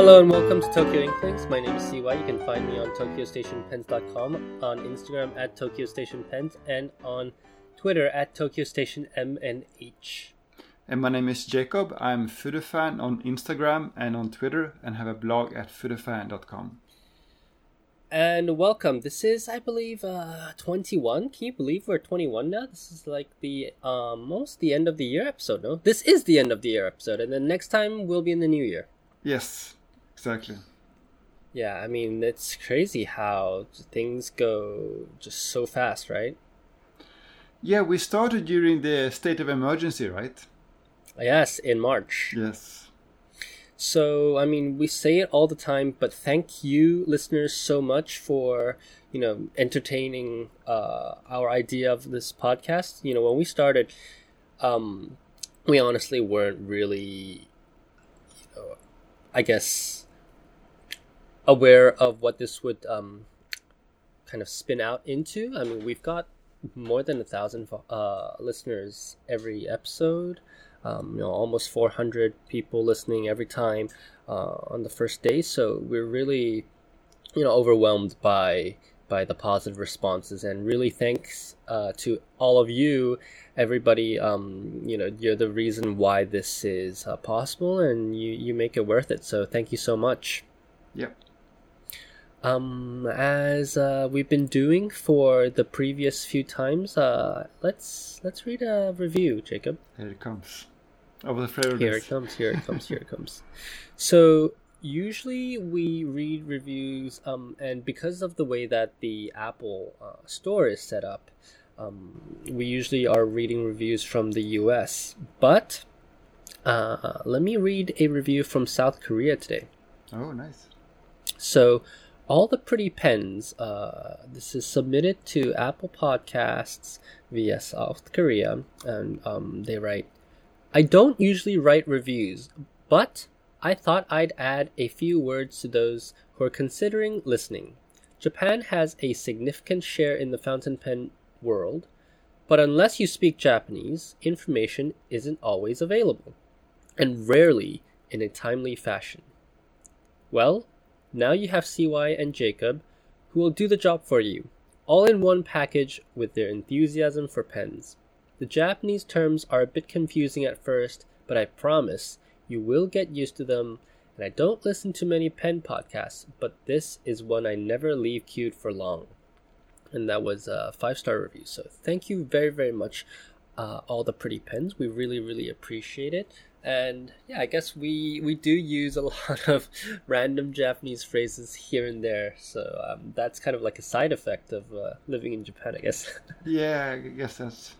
Hello and welcome to Tokyo Inklings. My name is CY. You can find me on TokyoStationPens.com, on Instagram at TokyoStationPens, and on Twitter at TokyoStationMNH. And my name is Jacob. I'm Fudefan on Instagram and on Twitter, and have a blog at fudefan.com. And welcome. This is, I believe, uh, 21. Can you believe we're 21 now? This is like the um, almost the end of the year episode. No, this is the end of the year episode, and then next time we'll be in the new year. Yes, exactly. Yeah, I mean it's crazy how things go just so fast, right? Yeah, we started during the state of emergency, right? Yes, in March. Yes. So, I mean, we say it all the time, but thank you, listeners, so much for, you know, entertaining uh, our idea of this podcast. You know, when we started, um, we honestly weren't really, you know, I guess, aware of what this would um, kind of spin out into. I mean, we've got more than a thousand uh, listeners every episode um, you know, almost 400 people listening every time uh, on the first day. So we're really, you know, overwhelmed by by the positive responses, and really thanks uh, to all of you, everybody. Um, you know, you're the reason why this is uh, possible, and you you make it worth it. So thank you so much. Yep. Um, as uh, we've been doing for the previous few times, uh, let's let's read a review, Jacob. Here it comes. Over the favorite. Here it comes. Here it comes. Here it comes. So usually we read reviews, um, and because of the way that the Apple uh, Store is set up, um, we usually are reading reviews from the U.S. But uh, let me read a review from South Korea today. Oh, nice. So all the pretty pens. Uh, this is submitted to Apple Podcasts via South Korea, and um, they write, "I don't usually write reviews, but I thought I'd add a few words to those who are considering listening. Japan has a significant share in the fountain pen world, but unless you speak Japanese, information isn't always available, and rarely in a timely fashion. Well." Now you have CY and Jacob, who will do the job for you, all in one package with their enthusiasm for pens. The Japanese terms are a bit confusing at first, but I promise you will get used to them. And I don't listen to many pen podcasts, but this is one I never leave queued for long. And that was a five star review. So thank you very, very much, uh, all the pretty pens. We really, really appreciate it and yeah i guess we we do use a lot of random japanese phrases here and there. So um, that's kind of like a side effect of uh, living in japan i guess. Yeah i guess that's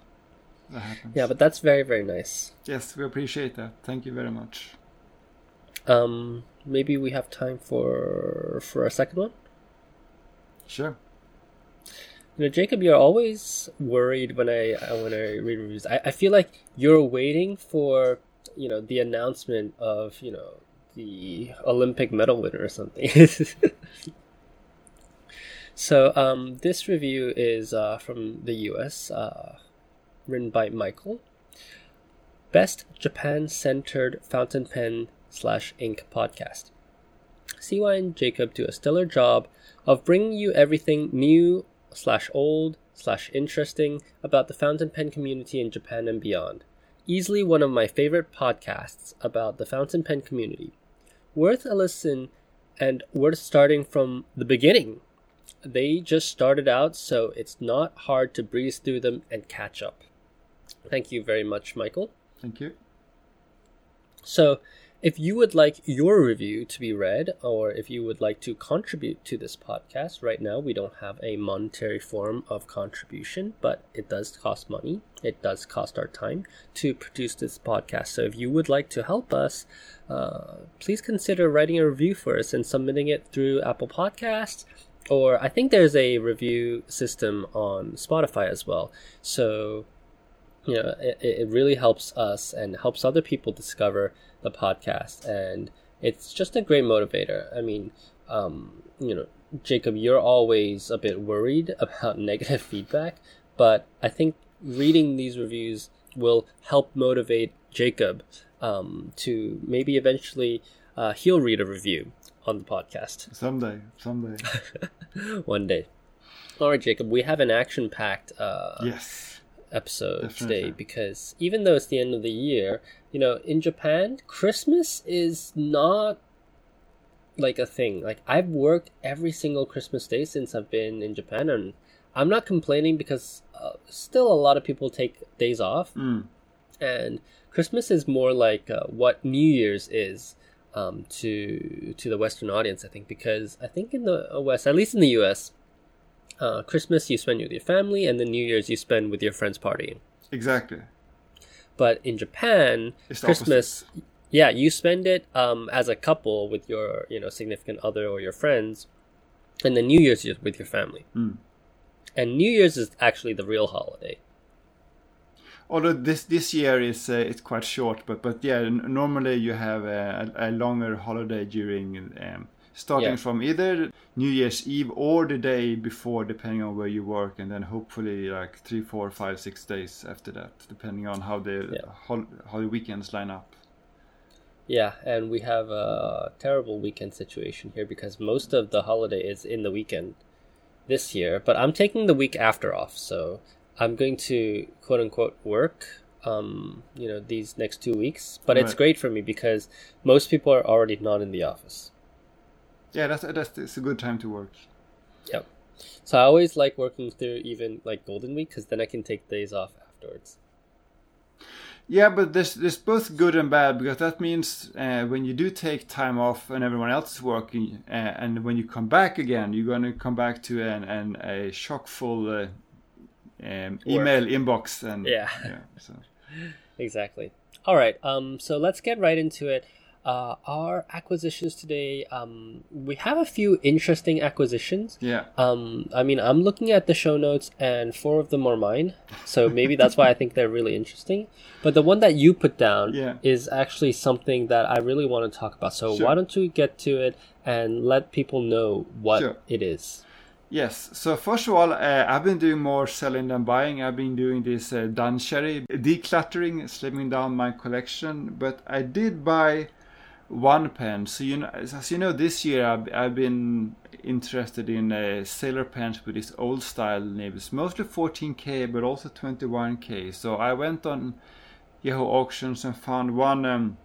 that happens. Yeah but that's very very nice. Yes we appreciate that. Thank you very much. Um maybe we have time for for a second one? Sure. You know jacob you're always worried when i when i read reviews. I, I feel like you're waiting for you know the announcement of you know the Olympic medal winner or something. so um, this review is uh, from the U.S. Uh, written by Michael. Best Japan-centered fountain pen slash ink podcast. CY and Jacob do a stellar job of bringing you everything new slash old slash interesting about the fountain pen community in Japan and beyond easily one of my favorite podcasts about the fountain pen community. Worth a listen and worth starting from the beginning. They just started out, so it's not hard to breeze through them and catch up. Thank you very much, Michael. Thank you. So, if you would like your review to be read, or if you would like to contribute to this podcast, right now we don't have a monetary form of contribution, but it does cost money. It does cost our time to produce this podcast. So if you would like to help us, uh, please consider writing a review for us and submitting it through Apple Podcasts. Or I think there's a review system on Spotify as well. So you know, it, it really helps us and helps other people discover the podcast. And it's just a great motivator. I mean, um, you know, Jacob, you're always a bit worried about negative feedback, but I think reading these reviews will help motivate Jacob um, to maybe eventually uh, he'll read a review on the podcast Someday, someday. one day. All right, Jacob, we have an action-packed uh, yes. Episode Definitely. today because even though it's the end of the year, you know, in Japan, Christmas is not like a thing. Like I've worked every single Christmas day since I've been in Japan, and I'm not complaining because uh, still a lot of people take days off, Mm. and Christmas is more like uh, what New Year's is um, to to the Western audience. I think because I think in the West, at least in the U.S. Uh, Christmas you spend with your family, and then New Year's you spend with your friends partying. Exactly. But in Japan, It's Christmas, yeah, you spend it um, as a couple with your you know significant other or your friends, and then New Year's with your family. Mm. And New Year's is actually the real holiday. Although this this year is uh, it's quite short, but but yeah, n- normally you have a, a longer holiday during um, starting Yeah. from either New Year's Eve or the day before, depending on where you work, and then hopefully like three, four, five, six days after that, depending on how the Yeah. hol- how the weekends line up. Yeah, and we have a terrible weekend situation here because most of the holiday is in the weekend this year. But I'm taking the week after off, so I'm going to quote unquote work. Um, you know, these next two weeks, but it's great for me because most people are already not in the office. Yeah, that's that's it's a good time to work. Yep. So I always like working through even like Golden Week because then I can take days off afterwards. Yeah, but there's there's both good and bad because that means uh, when you do take time off and everyone else is working, uh, and when you come back again, you're going to come back to an, an a shock full uh, um, email inbox and Yeah. yeah so. Exactly. All right. Um. So let's get right into it. Uh, our acquisitions today. Um, we have a few interesting acquisitions. yeah. Um, I mean, I'm looking at the show notes, and four of them are mine. So maybe that's why I think they're really interesting. But the one that you put down Yeah. is actually something that I really want to talk about. So Sure. why don't you get to it and let people know what Sure. it is? Yes. So first of all, uh, I've been doing more selling than buying. I've been doing this uh, danshari decluttering, slimming down my collection. But I did buy one pen. So you know, as you know, this year I've, I've been interested in uh, sailor pens with this old style nibs, mostly 14k, but also 21k. So I went on Yahoo auctions and found one um,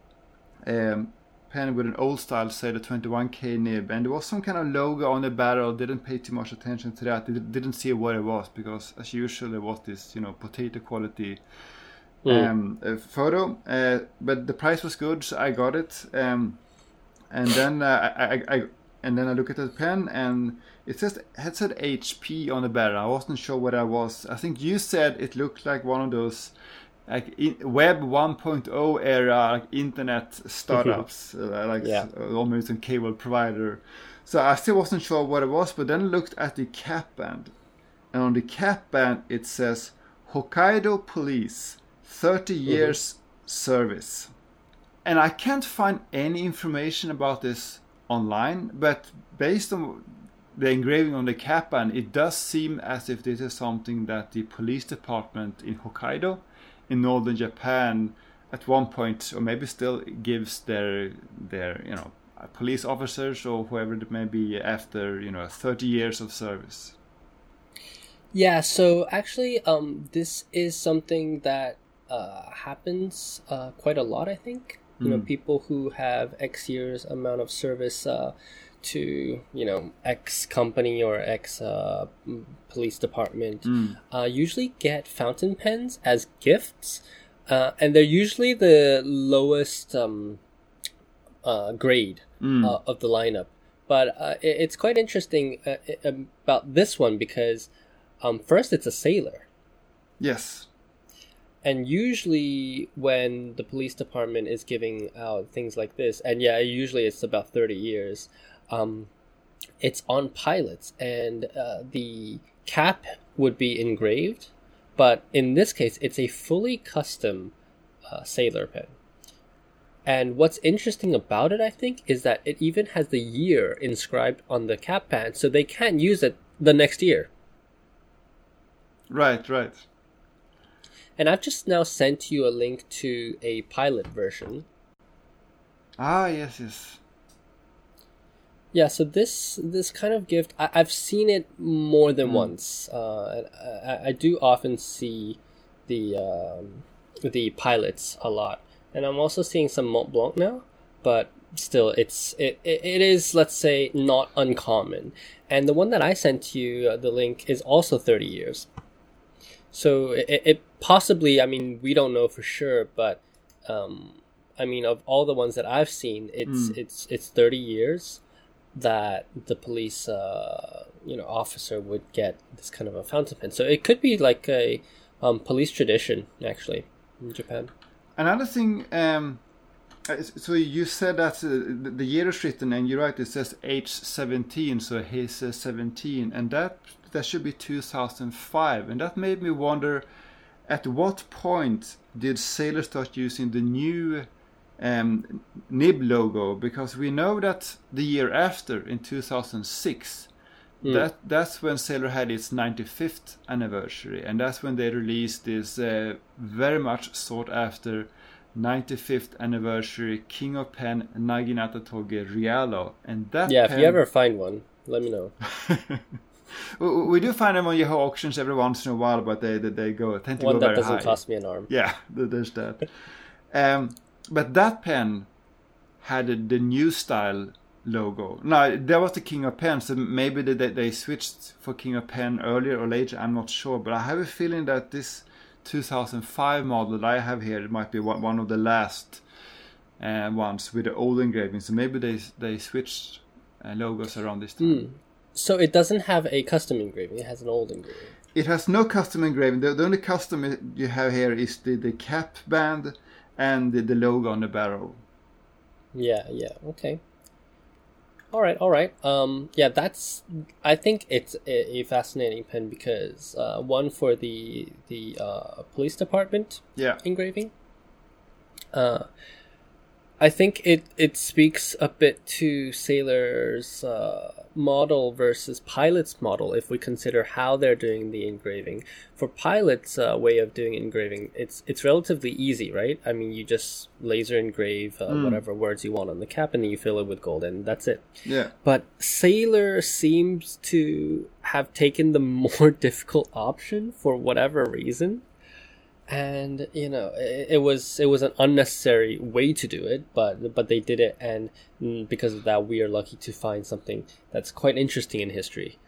um, pen with an old style sailor 21k nib, and there was some kind of logo on the barrel. Didn't pay too much attention to that. Did- Didn't see what it was because, as usual, there was this you know potato quality Mm. um, uh, photo. Uh, but the price was good, so I got it. Um, and then uh, I, I, I and then I look at the pen and it says it said HP on the barrel. I wasn't sure what I was. I think you said it looked like one of those like in, web 1.0 era like internet startups, uh, like Yeah. uh, almost a cable provider. So I still wasn't sure what it was, but then looked at the cap band, and on the cap band it says Hokkaido Police, 30 years service. And I can't find any information about this online, but based on the engraving on the cap band, it does seem as if this is something that the police department in Hokkaido, in northern Japan, at one point, or maybe still gives their their you know police officers or whoever it may be after you know 30 years of service. Yeah, so actually, um, this is something that uh, happens uh, quite a lot, I think. You know, Mm. people who have X years amount of service uh, to, you know, X company or X uh, police department Mm. uh, usually get fountain pens as gifts. Uh, and they're usually the lowest um, uh, grade Mm. uh, of the lineup. But uh, it, it's quite interesting uh, about this one because um, first it's a sailor, Yes. And usually when the police department is giving out things like this, and yeah, usually it's about thirty years. Um, it's on pilots, and uh, the cap would be engraved, but in this case, it's a fully custom uh, sailor pen. And what's interesting about it, I think, is that it even has the year inscribed on the cap pen, so they can't use it the next year. Right. Right. And I've just now sent you a link to a pilot version. Ah, yes, yes. Yeah, so this this kind of gift, I, I've seen it more than Mm. once. Uh, I, I do often see the um, the pilots a lot, and I'm also seeing some Mont Blanc now. But still, it's it, it, it is let's say not uncommon. And the one that I sent you, uh, the link, is also 30 years. So it, it possibly, I mean, we don't know for sure, but um, I mean, of all the ones that I've seen, it's Mm. it's it's 30 years that the police, uh, you know, officer would get this kind of a fountain pen. So it could be like a um, police tradition, actually, in Japan. Another thing, um, so you said that uh, the year is written, and you're right. It says age 17, so he's uh, 17, and that that should be 2005, and that made me wonder, at what point did Sailor start using the new um, nib logo? Because we know that the year after, in 2006. Mm. That that's when Sailor had its 95th anniversary, and that's when they released this uh, very much sought after 95th anniversary King of Pen Naginata Togi Rialo, and that Yeah, if you ever find one, let me know. we, do find them on Yahoo auctions every once in a while, but they they, they go tend to One go that very doesn't high. cost me an arm. Yeah, there's that. um, but that pen had the new style logo. Now that was the King of Pen, so maybe they, they, switched for King of Pen earlier or later, I'm not sure. But I have a feeling that this 2005 model that I have here it might be one, one of the last uh, ones with the old engraving. So maybe they, they switched uh, logos around this time. Mm. So it doesn't have a custom engraving; it has an old engraving. It has no custom engraving. The, the only custom you have here is the, the cap band and the, the logo on the barrel. Yeah, yeah, okay. All right, all right. Um, yeah, that's. I think it's a, a fascinating pen because uh, one for the the uh, police department Yeah. engraving. Uh, I think it it speaks a bit to sailors' uh, model versus pilots' model if we consider how they're doing the engraving. For pilots' uh, way of doing engraving, it's it's relatively easy, right? I mean, you just laser engrave uh, Mm. whatever words you want on the cap, and then you fill it with gold, and that's it. Yeah. But Sailor seems to have taken the more difficult option for whatever reason. And you know, it, it was it was an unnecessary way to do it, but but they did it, and because of that, we are lucky to find something that's quite interesting in history.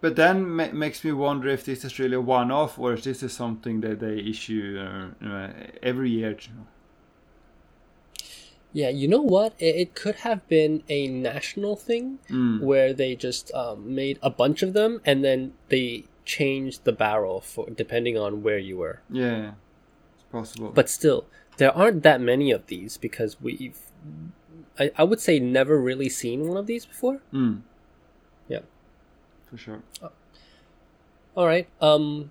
But then ma- makes me wonder if this is really a one-off or if this is something that they issue uh, uh, every year. Yeah, you know what? It, it could have been a national thing Mm. where they just um, made a bunch of them, and then they changed the barrel for depending on where you were. Yeah, it's possible. But still, there aren't that many of these because we've, I, I would say, never really seen one of these before. mm. Yeah. for sure. All right. Um,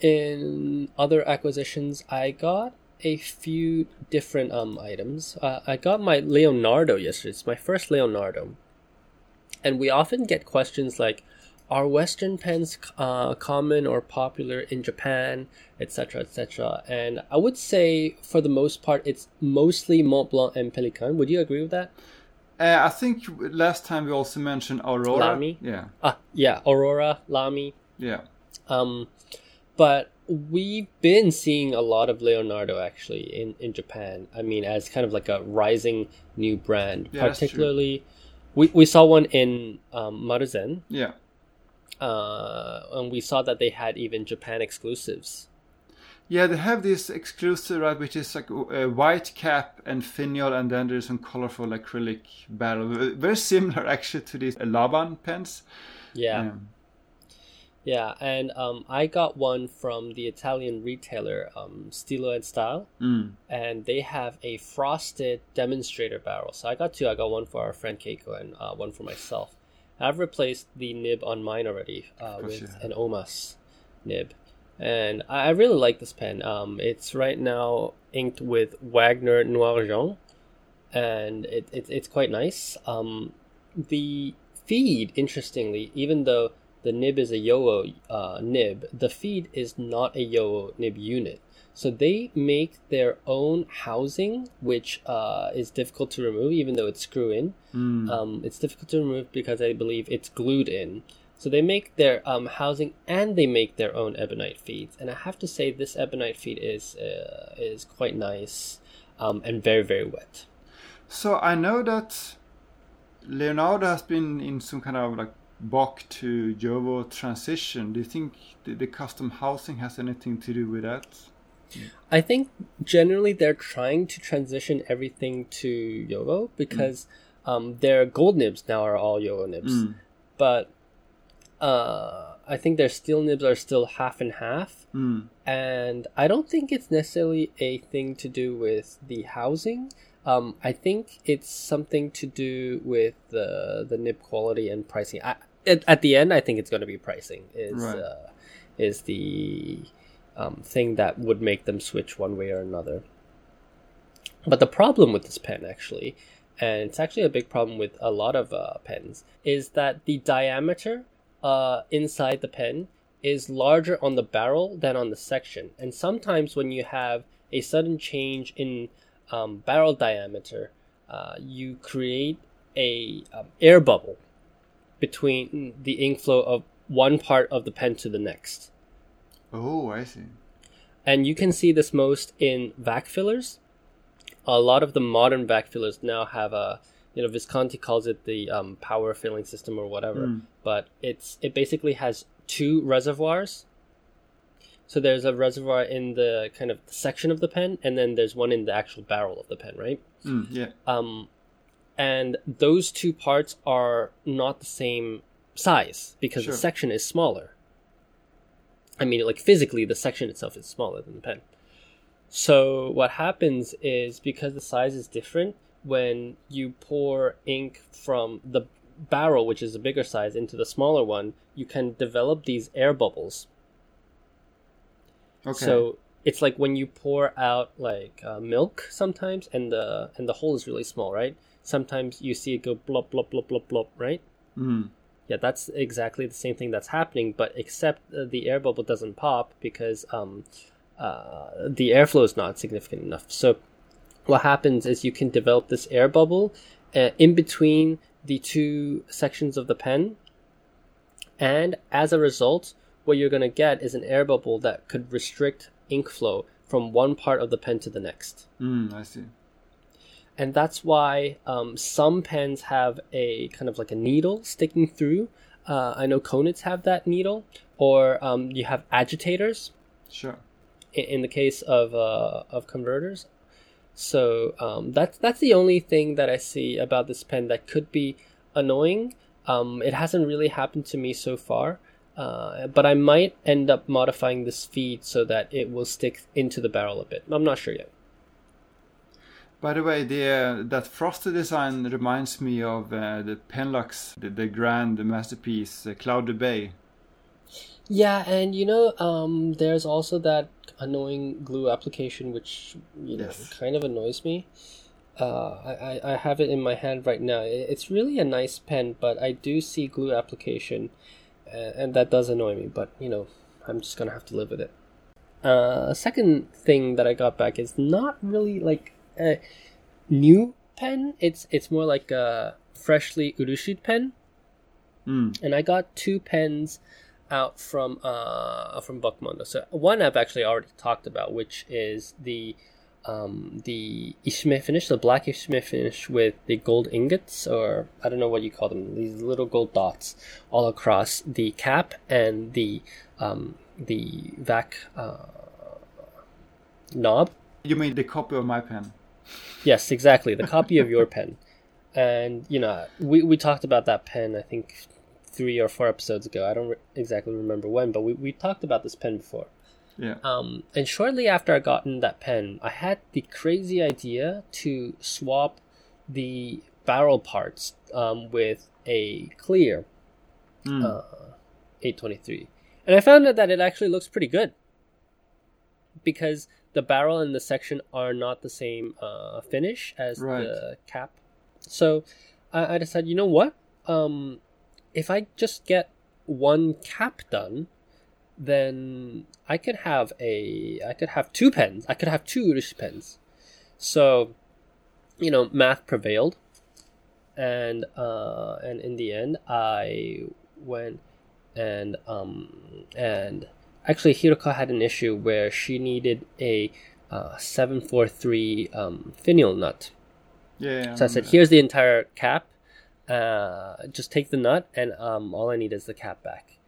in other acquisitions, I got a few different um items. Uh, I got my Leonardo yesterday. It's my first Leonardo, and we often get questions like, "Are Western pens uh, common or popular in Japan, etc., etc.?" And I would say, for the most part, it's mostly Mont Blanc and Pelikan. Would you agree with that? Uh, I think last time we also mentioned Aurora. Lamy? Yeah, Ah, yeah, Aurora, Lamy. yeah. Um, but we've been seeing a lot of Leonardo actually in, in Japan. I mean, as kind of like a rising new brand. Yeah. Particularly, we, we saw one in um, Maruzen, Yeah. Uh, and we saw that they had even Japan exclusives. Yeah, they have this exclusive, right, which is like a white cap and finial, and then there's some colorful acrylic barrel. Very similar, actually, to these Laban pens. Yeah, Um, yeah, and um, I got one from the Italian retailer um, Stilo and Style. mm. and they have a frosted demonstrator barrel. So I got two. I got one for our friend Keiko and uh, one for myself. I've replaced the nib on mine already uh, with an Omas nib, and I really like this pen. Um, it's right now inked with Wagner Noir Jaune, and it, it it's quite nice. Um, the feed, interestingly, even though the nib is a JoWo uh, nib, the feed is not a JoWo nib unit. So they make their own housing, which uh, is difficult to remove, even though it's screw in. Mm. Um, it's difficult to remove because I believe it's glued in. So they make their um, housing and they make their own ebonite feeds. And I have to say, this ebonite feed is uh, is quite nice um, and very very wet. So I know that Leonardo has been in some kind of like Bock to JoWo transition. Do you think the, the custom housing has anything to do with that? I think generally they're trying to transition everything to JoWo because um, their gold nibs now are all JoWo nibs, Mm. but uh, I think their steel nibs are still half and half, Mm. and I don't think it's necessarily a thing to do with the housing. Um, I think it's something to do with the the nib quality and pricing. I, at, at the end, I think it's going to be pricing is Right. uh, is the um, thing that would make them switch one way or another. But the problem with this pen, actually, and it's actually a big problem with a lot of uh, pens, is that the diameter uh, inside the pen is larger on the barrel than on the section. And sometimes when you have a sudden change in um, barrel diameter, uh, you create a um, air bubble between the ink flow of one part of the pen to the next. Oh, I see. And you can see this most in vac fillers. A lot of the modern vac fillers now have a, you know, Visconti calls it the um, power filling system or whatever, Mm. but it's it basically has two reservoirs. So there's a reservoir in the kind of section of the pen, and then there's one in the actual barrel of the pen, right? Mm, yeah. um, and those two parts are not the same size because Sure. the section is smaller. I mean, like physically, the section itself is smaller than the pen. So what happens is because the size is different, when you pour ink from the barrel, which is a bigger size, into the smaller one, you can develop these air bubbles. Okay. So it's like when you pour out like uh, milk sometimes, and the and the hole is really small, right? Sometimes you see it go blop blop blop blop blop, right? Mm. Yeah, that's exactly the same thing that's happening, but except uh, the air bubble doesn't pop because um, uh, the airflow is not significant enough. So what happens is you can develop this air bubble uh, in between the two sections of the pen, and as a result, what you're going to get is an air bubble that could restrict ink flow from one part of the pen to the next. Mm, I see. And that's why um, some pens have a kind of like a needle sticking through. Uh, I know Konitz have that needle, or um, you have agitators Sure. in, in the case of uh, of converters. So um, that's that's the only thing that I see about this pen that could be annoying. Um, it hasn't really happened to me so far, uh, but I might end up modifying this feed so that it will stick into the barrel a bit. I'm not sure yet. By the way, the uh, that frosted design reminds me of uh, the Penlux, the, the grand masterpiece, uh, Cloud the Bay. Yeah, and you know, um, there's also that annoying glue application, which you know Yes. kind of annoys me. Uh, I, I have it in my hand right now. It's really a nice pen, but I do see glue application, uh, and that does annoy me. But you know, I'm just gonna have to live with it. Uh, a second thing that I got back is not really like a new pen. It's it's more like a freshly urushid pen Mm. and I got two pens out from uh from Buckmondo. So one I've actually already talked about, which is the um the Ishime finish, the black Ishime finish with the gold ingots, or I don't know what you call them, these little gold dots all across the cap and the um the vac uh, knob. You mean the copy of my pen? Yes, exactly. The copy of your pen. And, you know, we, we talked about that pen, I think, three or four episodes ago. I don't re- exactly remember when, but we, we talked about this pen before. Yeah. Um, and shortly after I gotten that pen, I had the crazy idea to swap the barrel parts um, with a clear Mm. uh, 823. And I found out that it actually looks pretty good because the barrel and the section are not the same uh, finish as Right. the cap. So I, I decided, you know what? Um, if I just get one cap done, then I could have a I could have two pens. I could have two Urushi pens. So, you know, math prevailed, and uh, and in the end, I went and um and actually Hiroka had an issue where she needed a uh, seven four three um finial nut. Yeah. So I said, "Here's the entire cap. Uh, just take the nut, and um, all I need is the cap back."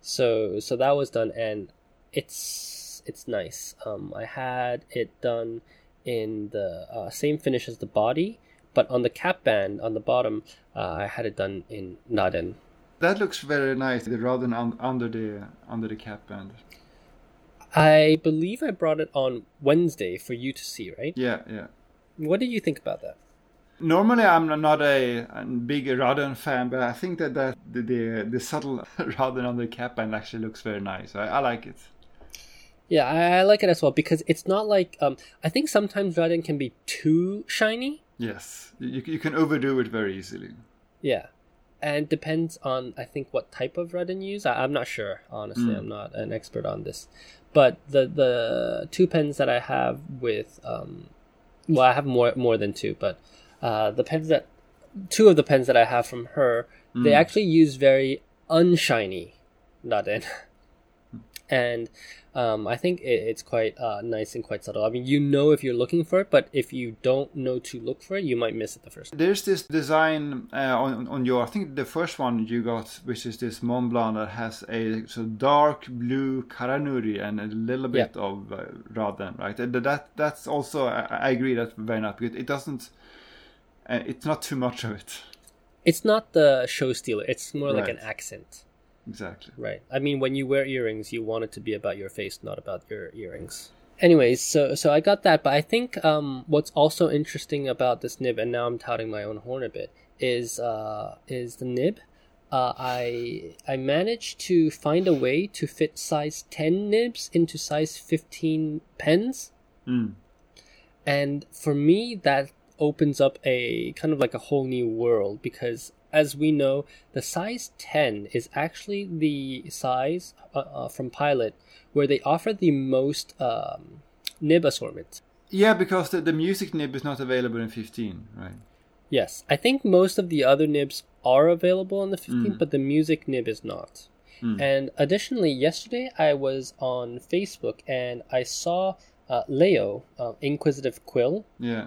So so that was done, and it's it's nice. Um, I had it done in the uh, same finish as the body, but on the cap band on the bottom, uh, I had it done in Raden. That looks very nice. The rather un- under the under the cap band. I believe I brought it on Wednesday for you to see, right? Yeah, yeah. What did you think about that? Normally, I'm not a, a big Raden fan, but I think that, that the, the the subtle Raden on the cap band actually looks very nice. I, I like it. Yeah, I, I like it as well because it's not like um. I think sometimes Raden can be too shiny. Yes, you, you can overdo it very easily. Yeah, and depends on I think what type of Raden you use. I, I'm not sure honestly. Mm. I'm not an expert on this, but the the two pens that I have with um, well, I have more more than two, but uh, the pens that two of the pens that I have from her, they Mm. actually use very unshiny Raden, and um, I think it, it's quite uh, nice and quite subtle. I mean, you know if you're looking for it, but if you don't know to look for it, you might miss it the first. There's this design uh, on on your I think the first one you got, which is this Mont Blanc that has a so dark blue Karanuri and a little bit of uh, Raden, right? And that that's also I, I agree that's very nice because it doesn't. Uh, it's not too much of it. It's not the show stealer. It's more like an accent, Exactly. right? I mean, when you wear earrings, you want it to be about your face, not about your earrings. Anyways, so so I got that, but I think um, what's also interesting about this nib, and now I'm touting my own horn a bit, is uh, is the nib. Uh, I I managed to find a way to fit size ten nibs into size fifteen pens, Mm. and for me that opens up a kind of like a whole new world because as we know the size 10 is actually the size uh, uh, from pilot where they offer the most um, nib assortment Yeah, because the, the music nib is not available in 15, right? yes i think most of the other nibs are available in the 15 Mm. but the music nib is not Mm. and additionally yesterday i was on facebook and i saw uh, leo uh, inquisitive quill Yeah.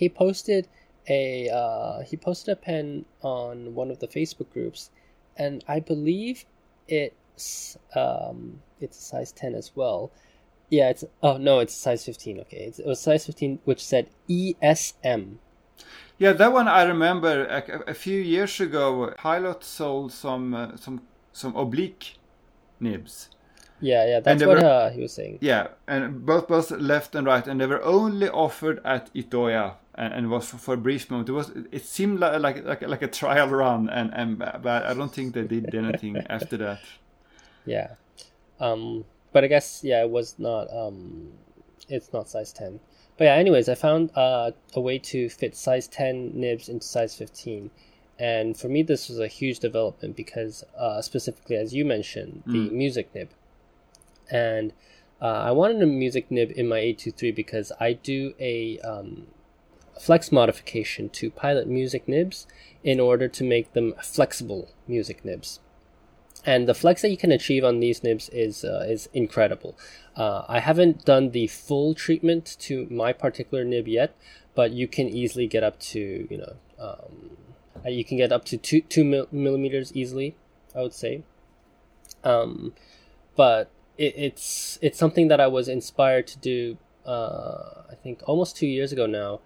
he posted a uh, he posted a pen on one of the Facebook groups, and I believe it's um, it's a size ten as well. Yeah, it's oh no, it's size fifteen. Okay, it's, it was size fifteen, which said ESM. Yeah, that one I remember a, a few years ago. Pilot sold some uh, some some oblique nibs. Yeah, yeah, that's what were- uh, he was saying. Yeah, and both both left and right, and they were only offered at Itoya, and, and was for, for a brief moment. It was it seemed like like like, like a trial run, and and but I don't think they did anything after that. Yeah, um, but I guess yeah, it was not um, it's not size ten. But yeah, anyways, I found uh, a way to fit size ten nibs into size fifteen, and for me this was a huge development because uh, specifically as you mentioned the Mm. music nib, and uh, I wanted a music nib in my eight two three because I do a um, flex modification to pilot music nibs in order to make them flexible music nibs and the flex that you can achieve on these nibs is uh, is incredible. Uh, I haven't done the full treatment to my particular nib yet, but you can easily get up to you know um, uh, you can get up to two two mil- millimeters easily. I would say, um, but it, it's it's something that I was inspired to do. Uh, I think almost two years ago now,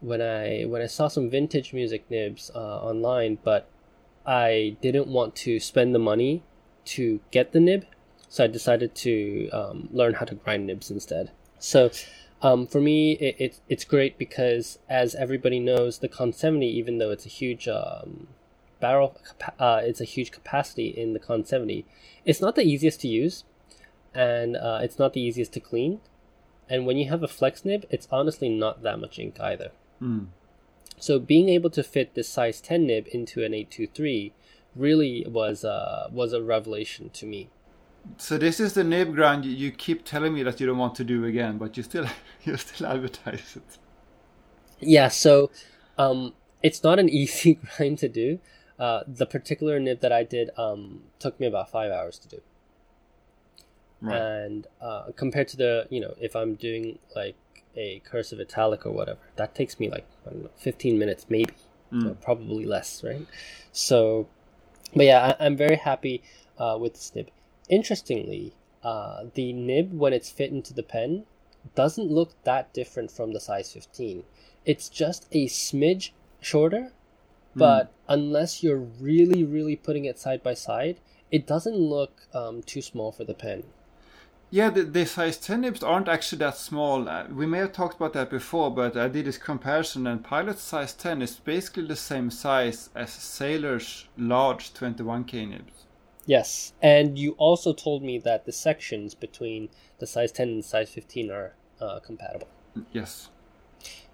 when I when I saw some vintage music nibs uh, online, but I didn't want to spend the money to get the nib, so I decided to um, learn how to grind nibs instead. So um, for me, it, it, it's great because, as everybody knows, the Con 70, even though it's a huge um, barrel, uh, it's a huge capacity in the Con 70, it's not the easiest to use, and uh, it's not the easiest to clean. And when you have a flex nib, it's honestly not that much ink either. Mm. So being able to fit this size 10 nib into an 823 really was uh, was a revelation to me. So this is the nib grind you, keep telling me that you don't want to do again, but you still you still advertise it. Yeah, so um, it's not an easy grind to do. Uh, the particular nib that I did um, took me about five hours to do. Right. And uh, compared to the, you know, if I'm doing like a cursive italic or whatever, that takes me like, I don't know, 15 minutes maybe, Mm. probably less, right? So, but yeah, I, I'm very happy uh, with this nib. Interestingly, uh, the nib, when it's fit into the pen, doesn't look that different from the size 15. It's just a smidge shorter, but unless you're really, really putting it side by side, it doesn't look um, too small for the pen. Yeah, the, the size 10 nibs aren't actually that small. Uh, we may have talked about that before, but I did this comparison, and Pilot's size 10 is basically the same size as Sailor's large 21k nibs. Yes, and you also told me that the sections between the size 10 and size 15 are uh, compatible. Yes.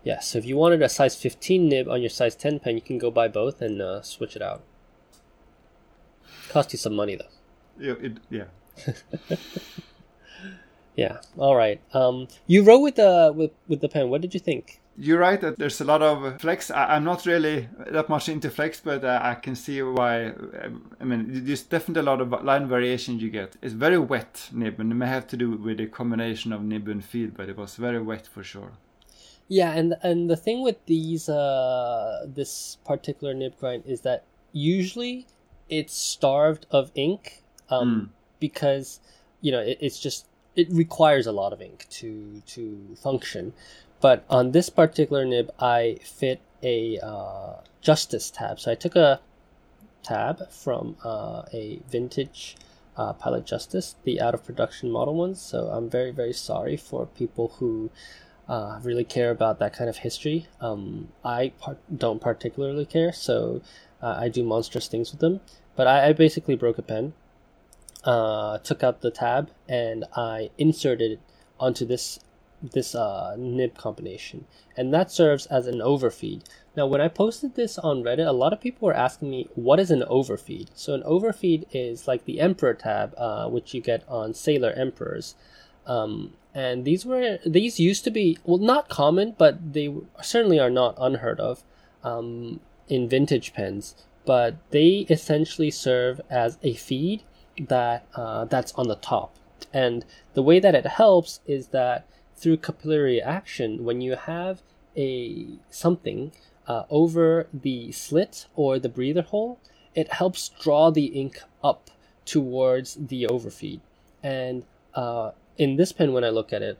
Yeah, so if you wanted a size 15 nib on your size 10 pen, you can go buy both and uh, switch it out. Cost you some money though. Yeah, it, yeah. Yeah. All right. Um, you wrote with the with with the pen. What did you think? You're right that there's a lot of flex. I, I'm not really that much into flex, but uh, I can see why. um, I mean, there's definitely a lot of line variation you get. It's very wet nib, and it may have to do with the combination of nib and feed, but it was very wet for sure. Yeah, and and the thing with these uh this particular nib grind is that usually it's starved of ink um because you know it, it's just it requires a lot of ink to to function. But on this particular nib I fit a uh justice tab. So I took a tab from uh, a vintage uh, Pilot Justice, the out of production model ones. So I'm very, very sorry for people who uh, really care about that kind of history. Um, I par- don't particularly care, so uh, I do monstrous things with them. But I, I basically broke a pen, uh, took out the tab, and I inserted it onto this this uh, nib combination, and that serves as an overfeed. Now, when I posted this on Reddit, a lot of people were asking me, "What is an overfeed?" So, an overfeed is like the Emperor tab, uh, which you get on Sailor Emperors. Um, and these were these used to be well not common, but they certainly are not unheard of um, in vintage pens. But they essentially serve as a feed that uh, that's on the top, and the way that it helps is that through capillary action, when you have a something uh, over the slit or the breather hole, it helps draw the ink up towards the overfeed. And uh, in this pen, when I look at it,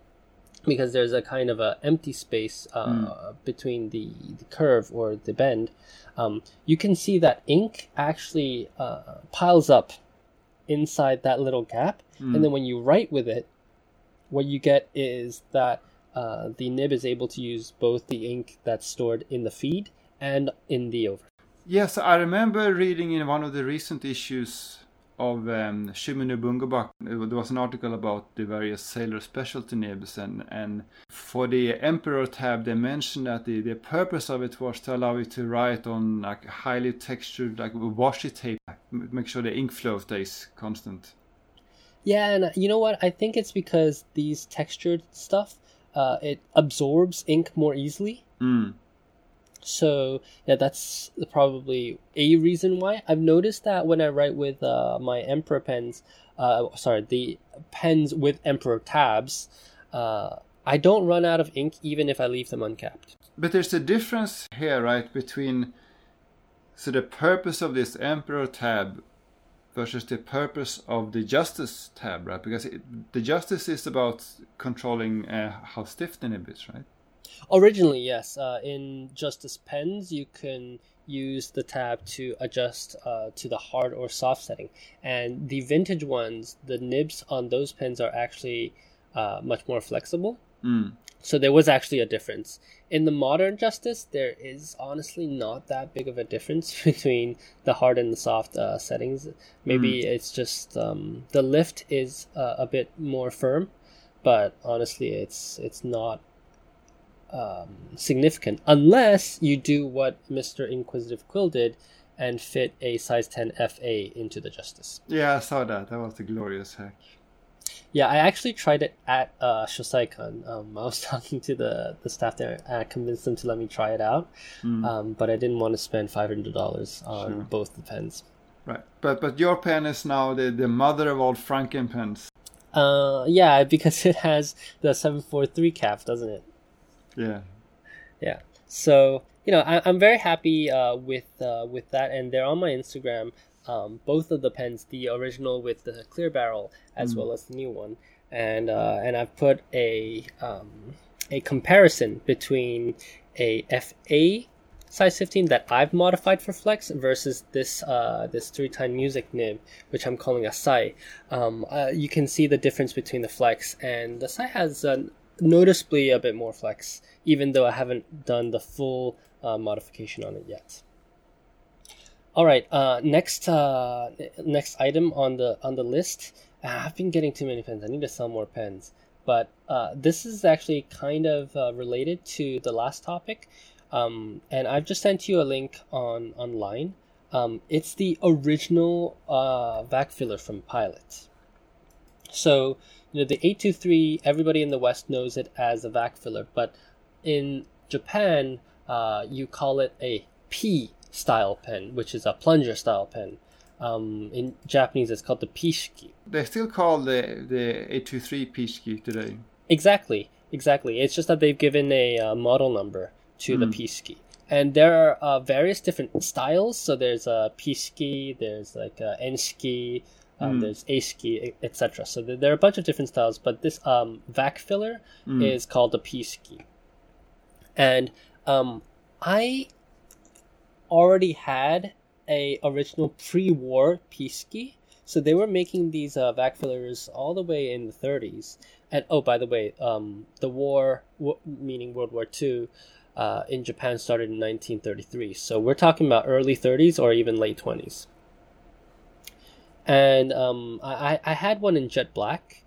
because there's a kind of a empty space uh, between the, the curve or the bend, um, you can see that ink actually uh, piles up inside that little gap. And then when you write with it, what you get is that uh, the nib is able to use both the ink that's stored in the feed and in the over. Yes, I remember reading in one of the recent issues of um, Bungobak, there was an article about the various sailor specialty nibs, and, and for the Emperor tab, they mentioned that the, the purpose of it was to allow you to write on like highly textured, like washi tape, make sure the ink flow stays constant. Yeah, and uh, you know what? I think it's because these textured stuff, uh, it absorbs ink more easily. Mm. So yeah, that's probably a reason why. I've noticed that when I write with uh, my Emperor pens, uh, sorry, the pens with Emperor tabs, uh, I don't run out of ink even if I leave them uncapped. But there's a difference here, right, between so the purpose of this Emperor tab versus the purpose of the Justice tab, right? Because it, the Justice is about controlling uh, how stiff the nib is, right? Originally, yes. Uh, in Justice pens, you can use the tab to adjust uh, to the hard or soft setting. And the vintage ones, the nibs on those pens are actually uh, much more flexible. Mm. So there was actually a difference. In the modern Justice, there is honestly not that big of a difference between the hard and the soft uh, settings. Maybe it's just um, the lift is uh, a bit more firm, but honestly, it's it's not um, significant unless you do what Mister Inquisitive Quill did and fit a size 10 FA into the Justice. Yeah, I saw that. That was a glorious hack. Yeah, I actually tried it at uh, Shosaikan. Um, I was talking to the, the staff there. And I convinced them to let me try it out, Mm. um, but I didn't want to spend five hundred dollars on Sure. both the pens. Right, but but your pen is now the, the mother of all Franken pens. Uh, yeah, because it has the seven four three cap, doesn't it? Yeah, Yeah. So you know, I, I'm very happy uh, with uh, with that, and they're on my Instagram. Um, both of the pens, the original with the clear barrel, as Mm. well as the new one, and uh, and I've put a um, a comparison between a FA size 15 that I've modified for flex versus this uh, this three time music nib, which I'm calling a Sai. Um, uh, you can see the difference between the flex, and the Sai has uh, noticeably a bit more flex, even though I haven't done the full uh, modification on it yet. All right, uh, next uh, next item on the on the list. Ah, I've been getting too many pens. I need to sell more pens. But uh, this is actually kind of uh, related to the last topic, um, and I've just sent you a link on online. Um, it's the original uh, vac filler from Pilot. So you know the 823. Everybody in the West knows it as a vac filler, but in Japan, uh, you call it a P style pen, which is a plunger style pen. Um, in Japanese, it's called the Pishiki. they still call the the 823 Pishki today. Exactly, exactly. It's just that they've given a uh, model number to the Mm. P-ski. And there are uh, various different styles. So there's a P-ski, there's like a N-ski, um, Mm. there's A-ski, etc. So there, there are a bunch of different styles, but this um, vac filler Mm. is called a P-ski. And um, I already had a original pre-war P-ski. So they were making these uh, vac fillers all the way in the 30s. And oh, by the way, um, the war, w- meaning World War II, uh, in Japan started in 1933. So we're talking about early 30s or even late 20s. And um, I, I had one in jet black,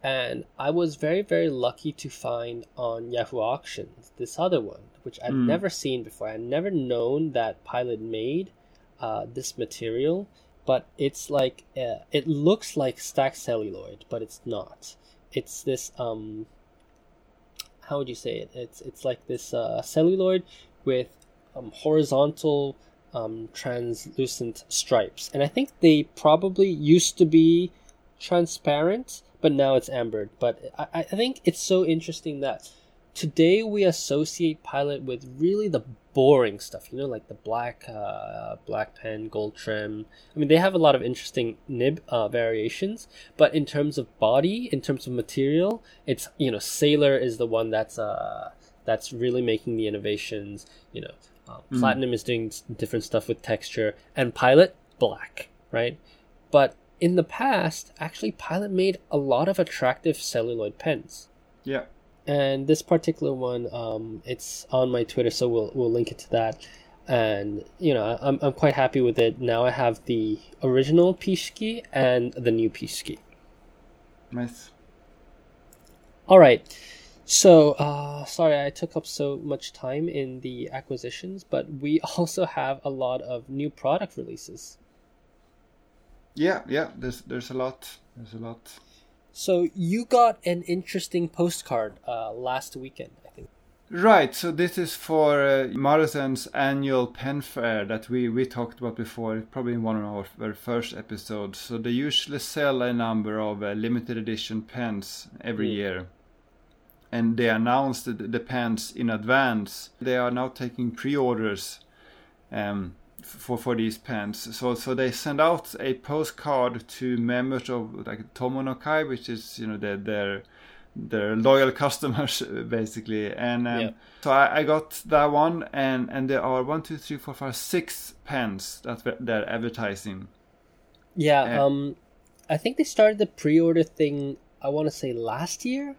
and I was very very lucky to find on Yahoo Auctions this other one, which I'd Mm. never seen before. I'd never known that Pilot made uh, this material, but it's like uh, it looks like stacked celluloid, but it's not. It's this um, how would you say it? It's it's like this uh, celluloid with um, horizontal um, translucent stripes, and I think they probably used to be transparent, but now it's ambered. But I, I think it's so interesting that today we associate Pilot with really the boring stuff, you know, like the black uh, black pen, gold trim. I mean, they have a lot of interesting nib uh, variations, but in terms of body, in terms of material, it's you know, Sailor is the one that's uh that's really making the innovations. You know, uh, Mm. Platinum is doing different stuff with texture, and Pilot black, right? But in the past, actually, Pilot made a lot of attractive celluloid pens Yeah, and this particular one um, it's on my twitter so we'll, we'll link it to that and you know I'm, I'm quite happy with it now i have the original pishki and the new pishki nice. all right so uh, sorry i took up so much time in the acquisitions but we also have a lot of new product releases Yeah, yeah. There's there's a lot. There's a lot. so you got an interesting postcard uh, last weekend i think Right, so this is for uh, Maruzen's annual pen fair that we, we talked about before, probably in one of our very first episodes. So they usually sell a number of uh, limited edition pens every Mm. year. And they announced the, pens in advance. They are now taking pre-orders um, for for these pens. So so they send out a postcard to members of like Tomonokai, which is you know their their their loyal customers basically. And um, Yeah. so I, I got that one, and and there are one, two, three, four, five, six pens that they're advertising. Yeah, Yeah. um, I think they started the pre-order thing. I want to say last year,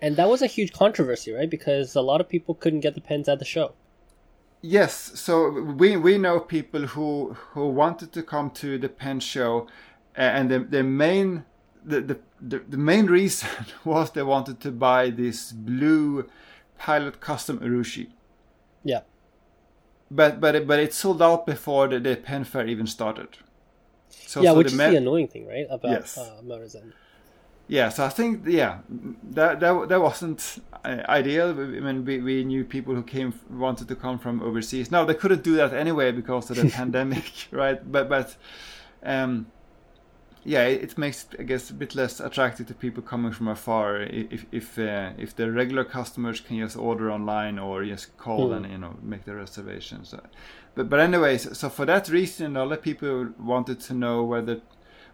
and that was a huge controversy, right? Because a lot of people couldn't get the pens at the show. Yes, so we we know people who who wanted to come to the pen show, and the the main the the, the, the main reason was they wanted to buy this blue pilot custom Urushi. Yeah, but but it, but it sold out before the, the pen fair even started. So, yeah, so which the is me- the annoying thing, right? About yes. uh, Yeah, so I think yeah, that that that wasn't uh, ideal. I mean, we, we knew people who came wanted to come from overseas. No, they couldn't do that anyway because of the pandemic, right? But but um, yeah, it, it, makes I guess a bit less attractive to people coming from afar if if uh, if the regular customers can just order online or just call mm. and you know make the reservations. So, but but anyways, so for that reason, a lot of people wanted to know whether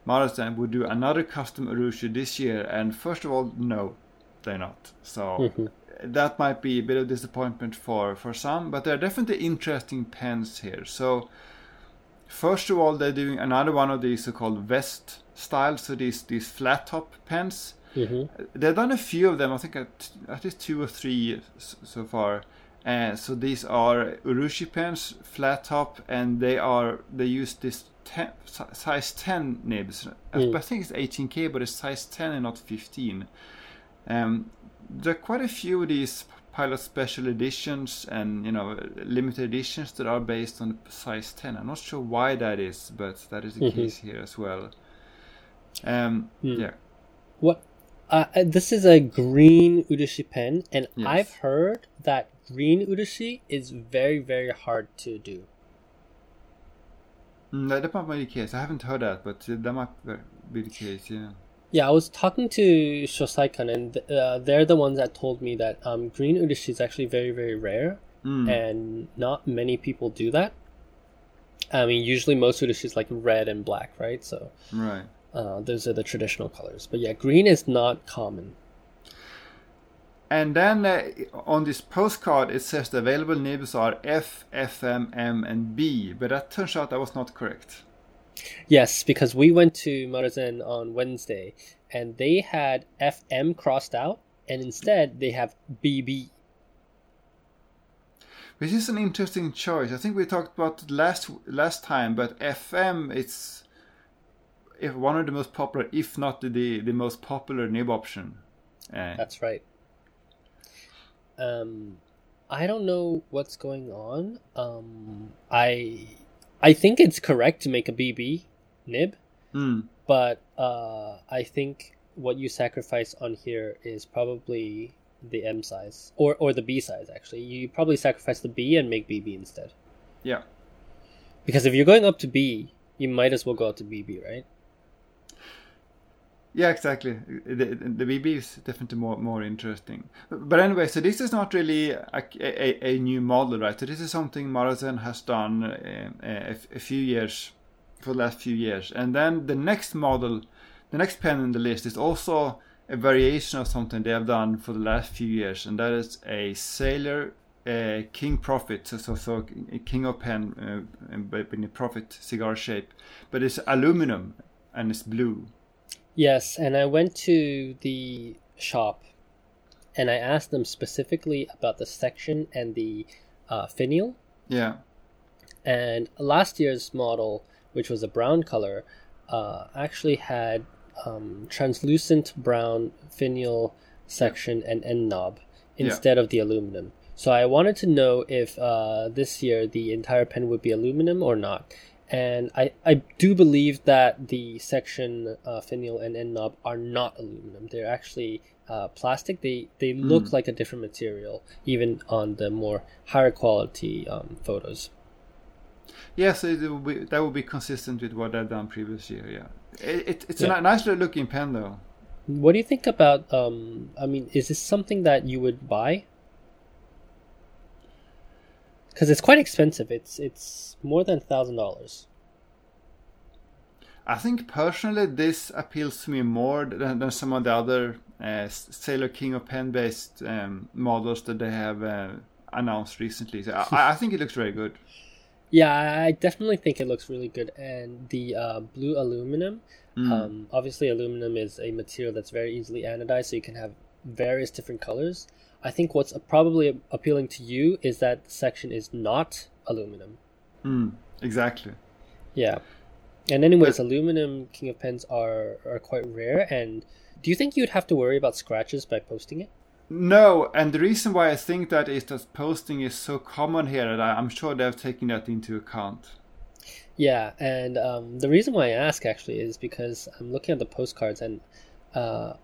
Maruzen would do another custom Urushi this year, and first of all, no, they're not. So. Mm-hmm. That might be a bit of disappointment for, for some, but there are definitely interesting pens here. So, First of all, they're doing another one of these so-called vest style, so these these flat top pens. Mm-hmm. They've done a few of them. I think at, at least two or three so far. Uh, so these are Urushi pens, flat top, and they are they use this ten, size 10 nibs. Mm. I think it's 18k, but it's size 10 and not 15. Um, there are quite a few of these pilot special editions and you know limited editions that are based on size 10 i'm not sure why that is but that is the mm-hmm. case here as well um mm. yeah what uh, uh, this is a green urushi pen and yes. i've heard that green urushi is very very hard to do mm, that might be the case i haven't heard that but that might be the case yeah yeah, I was talking to Shosaikan, and uh, they're the ones that told me that um, green urushi is actually very, very rare, mm. and not many people do that. I mean, usually most urushi is like red and black, right? So, right. Uh, those are the traditional colors. But yeah, green is not common. And then uh, on this postcard, it says the available nibs are F, FM, M, and B, but that turns out that was not correct. Yes, because we went to Maruzen on Wednesday and they had FM crossed out and instead they have BB. Which is an interesting choice. I think we talked about last last time, but FM it's if one of the most popular, if not the the most popular nib option. Uh, That's right. Um, I don't know what's going on. Um, I I think it's correct to make a BB nib, mm. but uh, I think what you sacrifice on here is probably the M size or or the B size. Actually, you probably sacrifice the B and make BB instead. Yeah. Because if you're going up to B, you might as well go up to BB, right? Yeah, exactly. The, the BB is definitely more more interesting. But anyway, so this is not really a, a, a new model, right? So this is something Maruzen has done uh, a, a, few years, for the last few years. And then the next model, the next pen in the list is also a variation of something they have done for the last few years, and that is a Sailor uh, King Profit, so, so, so King of Pen, uh, in a Profit cigar shape, but it's aluminum and it's blue. Yes, and I went to the shop and I asked them specifically about the section and the uh, finial. Yeah. And last year's model, which was a brown color, uh, actually had um, translucent brown finial section and end knob instead yeah. of the aluminum. So I wanted to know if uh, this year the entire pen would be aluminum or not and I, I do believe that the section uh, finial and end knob are not aluminum. They're actually uh, plastic. They they mm. look like a different material, even on the more higher quality um, photos. Yes, it will be, that will be consistent with what I've done previous year. Yeah, it, it it's yeah. a nice looking pen though. What do you think about? Um, I mean, is this something that you would buy? Because it's quite expensive. It's it's more than thousand dollars. I think personally this appeals to me more than, than some of the other uh, Sailor King of pen based um, models that they have uh, announced recently. So I, I, think it looks very good. Yeah, I definitely think it looks really good. And the uh, blue aluminum, mm. um, obviously, aluminum is a material that's very easily anodized, so you can have various different colors. I think what's probably appealing to you is that the section is not aluminum. Mm, exactly. Yeah. And anyways, but, aluminum King of Pens are are quite rare. And do you think you'd have to worry about scratches by posting it? No, and the reason why I think that is that posting is so common here that I'm sure they've taken that into account. Yeah, and um, the reason why I ask actually is because I'm looking at the postcards and uh,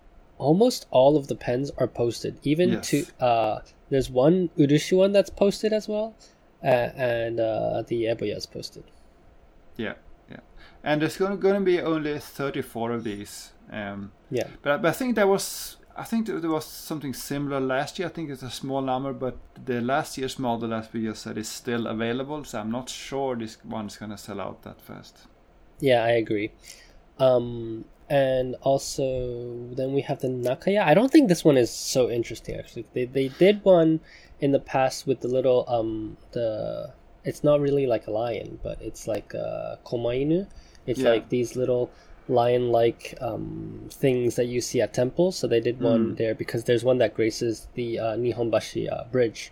almost all of the pens are posted. Even Yes. to uh, there's one Urushi one that's posted as well, uh, and uh, the Eboya is posted. Yeah, yeah. And there's going to be only 34 of these. Um, Yeah, but, but I think there was I think there was something similar last year. I think it's a small number, but the last year's model, as we just said, is still available. So I'm not sure this one's going to sell out that fast. yeah, I agree. Um, and also then we have the Nakaya. I don't think this one is so interesting actually. They they did one in the past with the little um the it's not really like a lion, but it's like a komainu. It's Yeah. like these little lion-like um, things that you see at temples. So they did one Mm. there because there's one that graces the uh, Nihonbashi uh, bridge.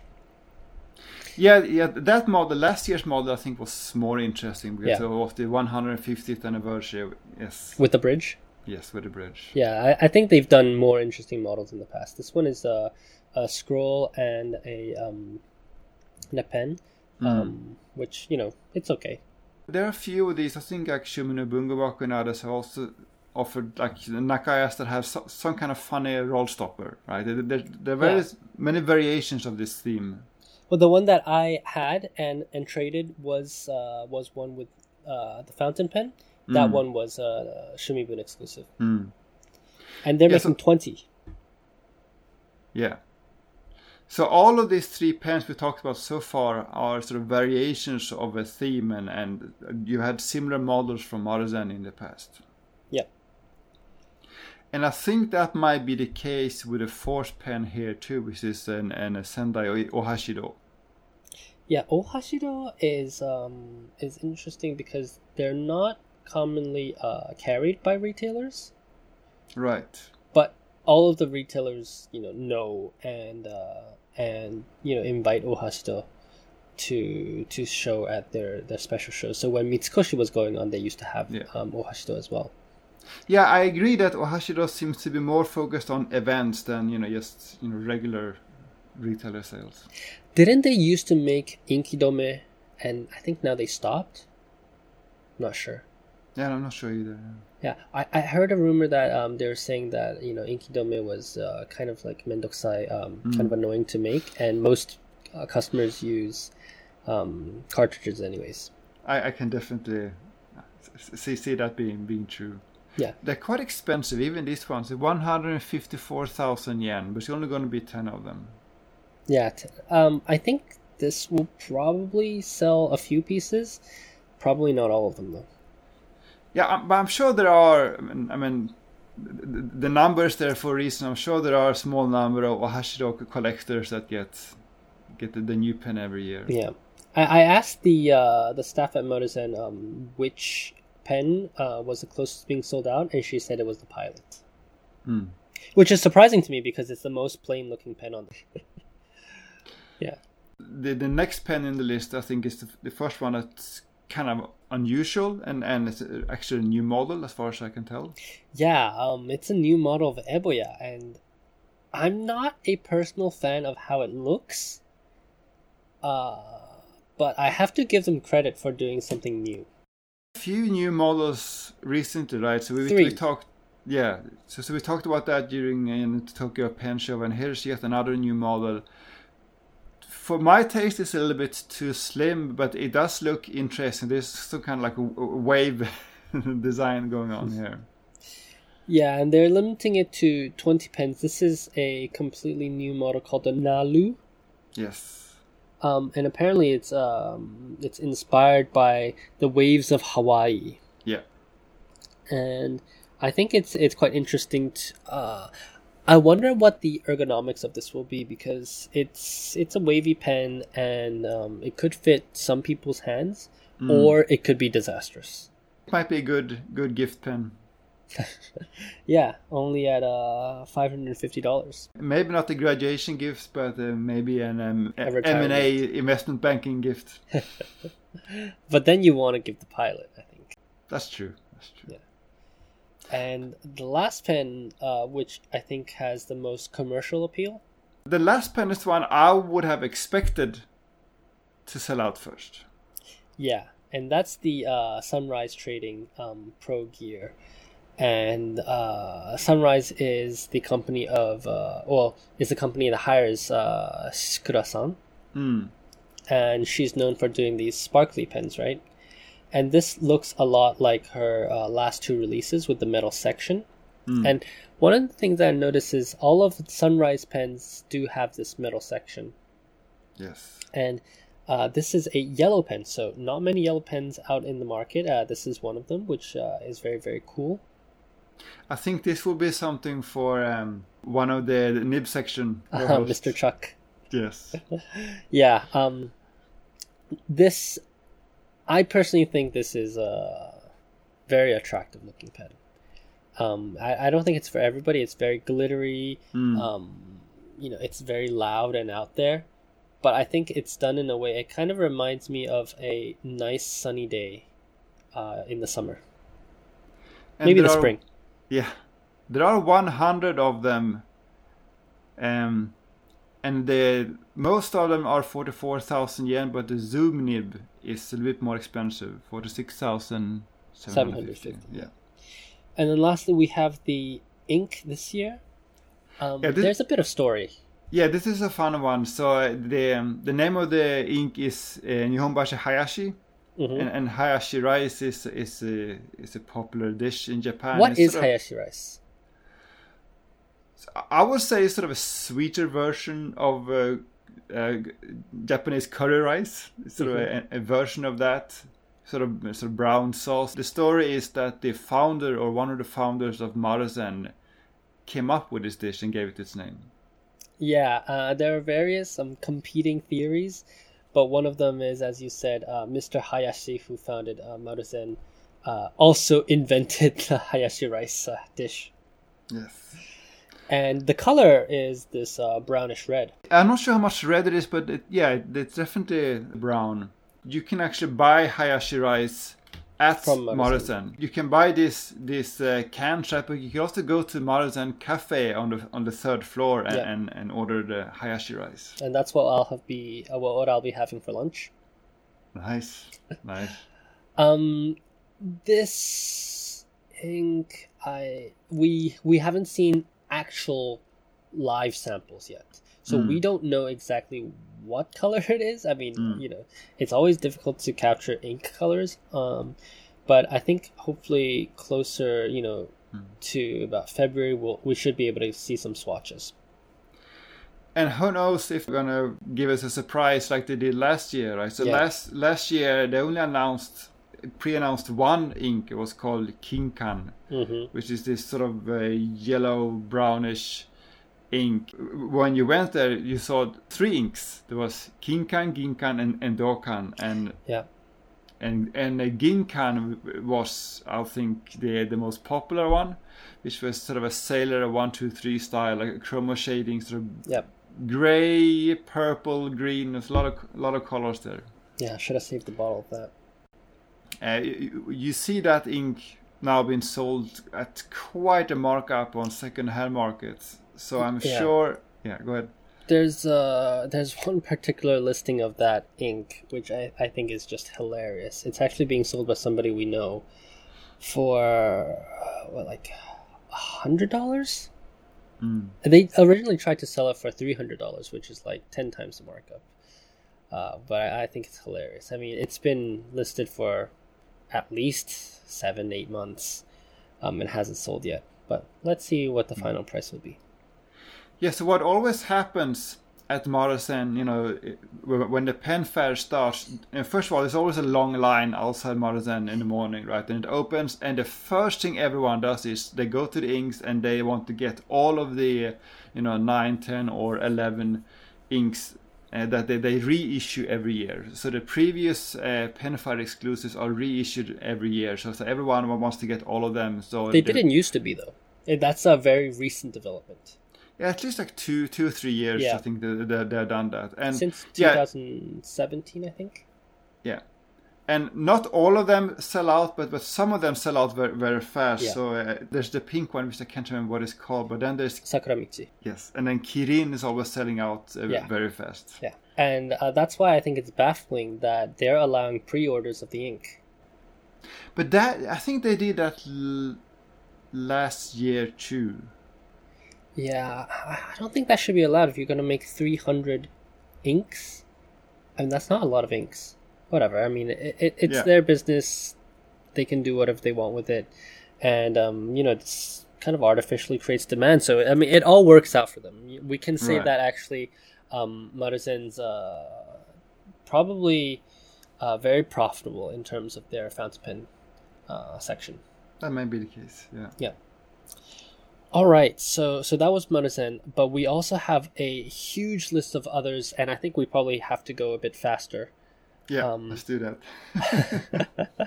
Yeah, yeah. That model, last year's model, I think was more interesting because Yeah. was the 150th anniversary. Yes, With the bridge, yes, with the bridge. yeah, I, I think they've done more interesting models in the past. This one is a, a scroll and a um, and a pen, um, which you know it's okay. There are a few of these. I think like Shumino Bungubako and others have also offered like Nakayas that have so, some kind of funny roll stopper, right? There, there, there are very Yeah. many variations of this theme. Well, the one that I had and and traded was uh, was one with uh, the fountain pen. That Mm. one was uh, Shumibun exclusive, Mm. and they're Yeah, so- making twenty. Yeah. So all of these three pens we talked about so far are sort of variations of a theme, and, and you had similar models from Artisan in the past. And I think that might be the case with the fourth pen here too, which is an, an a Sendai Ohashido. Yeah, Ohashido is um is interesting because they're not commonly uh, carried by retailers, Right. but all of the retailers you know know and uh, and you know invite Ohashido to to show at their their special shows. So when Mitsukoshi was going on, they used to have Yeah. um, Ohashido as well. Yeah, I agree that Ohashido seems to be more focused on events than you know just you know regular retailer sales. Didn't they used to make Inkidome, and I think now they stopped. Not sure. Yeah, I'm not sure either. Yeah, I, I heard a rumor that um they were saying that you know Inkidome was uh, kind of like mendokusai, um, kind of annoying to make, and most uh, customers use um, cartridges anyways. I, I can definitely see see that being being true. Yeah. They're quite expensive, even these ones. One hundred and fifty-four thousand yen, but it's only going to be ten of them. Yeah, um, I think this will probably sell a few pieces, probably not all of them though. Yeah, I'm- but I'm sure there are. I mean, the, numbers there for a reason. I'm sure there are a small number of Ohashido collectors that get get the, the new pen every year. Yeah, I, I asked the uh, the staff at Maruzen um, which pen uh, was the closest being sold out, and she said it was the Pilot, Hmm. which is surprising to me because it's the most plain looking pen on. The- yeah, The the next pen in the list, I think, is the, the first one that's kind of unusual and and it's actually a new model as far as I can tell. yeah, um, it's a new model of Eboya, and I'm not a personal fan of how it looks. Uh, but I have to give them credit for doing something new. Few new models recently, right? So we, Three. we talked, yeah. So so we talked about that during uh, in the Tokyo Pen Show, and here's yet another new model. For my taste, it's a little bit too slim, but it does look interesting. There's some kind of like a, a wave design going on here. Yeah, and they're limiting it to 20 pens. This is a completely new model called the Nalu. Yes. Um, and apparently it's um, it's inspired by the waves of Hawaii. Yeah. And I think it's it's quite interesting. To, uh, I wonder what the ergonomics of this will be because it's it's a wavy pen and um, it could fit some people's hands, or it could be disastrous. Might be a good good gift pen. Yeah, only at uh five hundred and fifty dollars. Maybe not a graduation gift, but uh, maybe an um, M&A investment banking gift. But then you want to give the pilot, I think. That's true. That's true. Yeah. And the last pen, uh, which I think has the most commercial appeal, The last pen is the one I would have expected to sell out first. Yeah, and that's the uh, Sunrise Trading um, Pro Gear. And uh, Sunrise is the company of, uh, well, is the company that hires uh, Shikura-san. Hmm. And she's known for doing these sparkly pens, right? And this looks a lot like her uh, last two releases with the metal section. And one of the things I notice is all of Sunrise pens do have this metal section. Yes. And uh, this is a yellow pen, so not many yellow pens out in the market. Uh, this is one of them, which uh, is very, very cool. I think this will be something for um, one of the, the nib section. Uh. Mr. Chuck. Yes. Yeah. Um, this, I personally think this is a very attractive looking pen. Um, I, I don't think it's for everybody. It's very glittery. Mm. Um, you know, it's very loud and out there. But I think it's done in a way. It kind of reminds me of a nice sunny day uh, in the summer, And maybe the are- spring. Yeah, there are 100 of them, um, and the most of them are 44,000 yen, but the Zoom nib is a little bit more expensive, 46,750. 750. Yeah, And then lastly, we have the ink this year. Um, Yeah, this- There's a bit of story. yeah. This is a fun one. So uh, the um, the name of the ink is uh, Nihonbashi Hayashi, Mhm. and, and Hayashi rice is is a is a popular dish in Japan. What It's is sort of- Hayashi rice? I would say it's sort of a sweeter version of uh, uh, Japanese curry rice. Sort of a, a version of that, sort of sort of brown sauce. The story is that the founder or one of the founders of Maruzen came up with this dish and gave it its name. Yeah, uh, there are various um, competing theories, but one of them is, as you said, uh, Mr. Hayashi, who founded uh, Maruzen, uh, also invented the Hayashi rice uh, dish. Yes. And the color is this uh, brownish red. I'm not sure how much red it is, but it, yeah, it's definitely brown. You can actually buy Hayashi rice at From. Maruzen. You can buy this this uh, can shop, but you can also go to Maruzen Cafe on the on the third floor and, Yeah. and, and order the Hayashi rice. And that's what I'll have be uh, what I'll be having for lunch. Nice, nice. Um, this ink, I we we haven't seen actual live samples yet, so Mm. we don't know exactly what color it is. I mean, Mm. you know, it's always difficult to capture ink colors. Um, but I think hopefully closer, you know, Mm. to about February, we'll, we should be able to see some swatches. And who knows if they're gonna give us a surprise like they did last year, right? So Yeah. last last year they only announced pre-announced one ink. It was called Kinkan. hmm which is this sort of uh, yellow brownish ink. When you went there, you saw three inks. There was Kinkan, Ginkan, and, and Dokan, and Yeah. and and uh, Ginkan was, I think, the the most popular one, which was sort of a sailor one two three style, like a chroma shading, sort of Yep. gray, purple, green. There's a lot of a lot of colors there. Yeah, I should have saved the bottle of that. Uh, you, you see that ink now being sold at quite a markup on second-hand markets. So I'm Yeah. sure. Yeah, go ahead. There's uh there's one particular listing of that ink which I, I think is just hilarious. It's actually being sold by somebody we know for uh, what like a hundred dollars. Mm. They originally tried to sell it for three hundred dollars, which is like ten times the markup. Uh, but I, I think it's hilarious. I mean, it's been listed for at least seven, eight months, um, and hasn't sold yet. But let's see what the final price will be. Yeah. So what always happens at Maruzen, you know, when the pen fair starts, and first of all, there's always a long line outside Maruzen in the morning, right? And it opens, and the first thing everyone does is they go to the inks and they want to get all of the, you know, 9, 10, or 11 inks uh, that they, they reissue every year. So the previous uh, pen fair exclusives are reissued every year. So, so everyone wants to get all of them. So They the- didn't used to be though. That's a very recent development. Yeah, at least like two, two or three years. Yeah. I think they, they, they've done that. And Since yeah, 2017, I think. yeah, and not all of them sell out, but but some of them sell out very very fast. Yeah. So uh, there's the pink one, which I can't remember what it's called, but then there's Sakuramichi. yes, and then Kirin is always selling out uh, Yeah. very fast. Yeah, and uh, that's why I think it's baffling that they're allowing pre-orders of the ink. But that I think they did that l- last year too. Yeah, I don't think that should be allowed if you're gonna make 300 inks. I mean, that's not a lot of inks. Whatever. I mean, it, it, it's Yeah. their business. They can do whatever they want with it, and um, you know, it's kind of artificially creates demand. So I mean, it all works out for them. We can say Right. that actually, um, Maruzen's uh, probably uh, very profitable in terms of their fountain pen uh, section. That might be the case. Yeah. All right, so so that was Maruzen, but we also have a huge list of others, and I think we probably have to go a bit faster. Yeah. Um, let's do that.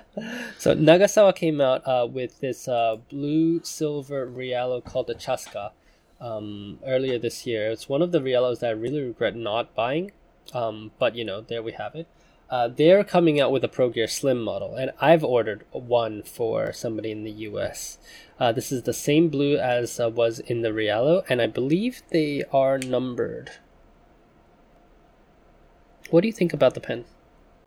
So Nagasawa came out uh, with this uh, blue silver Rialo called the Chaska um, earlier this year. It's one of the Rialos that I really regret not buying, um, but you know, there we have it. Uh, they're coming out with a Pro Gear Slim model, and I've ordered one for somebody in the US. Uh, this is the same blue as uh, was in the Rialo, and I believe they are numbered. What do you think about the pen?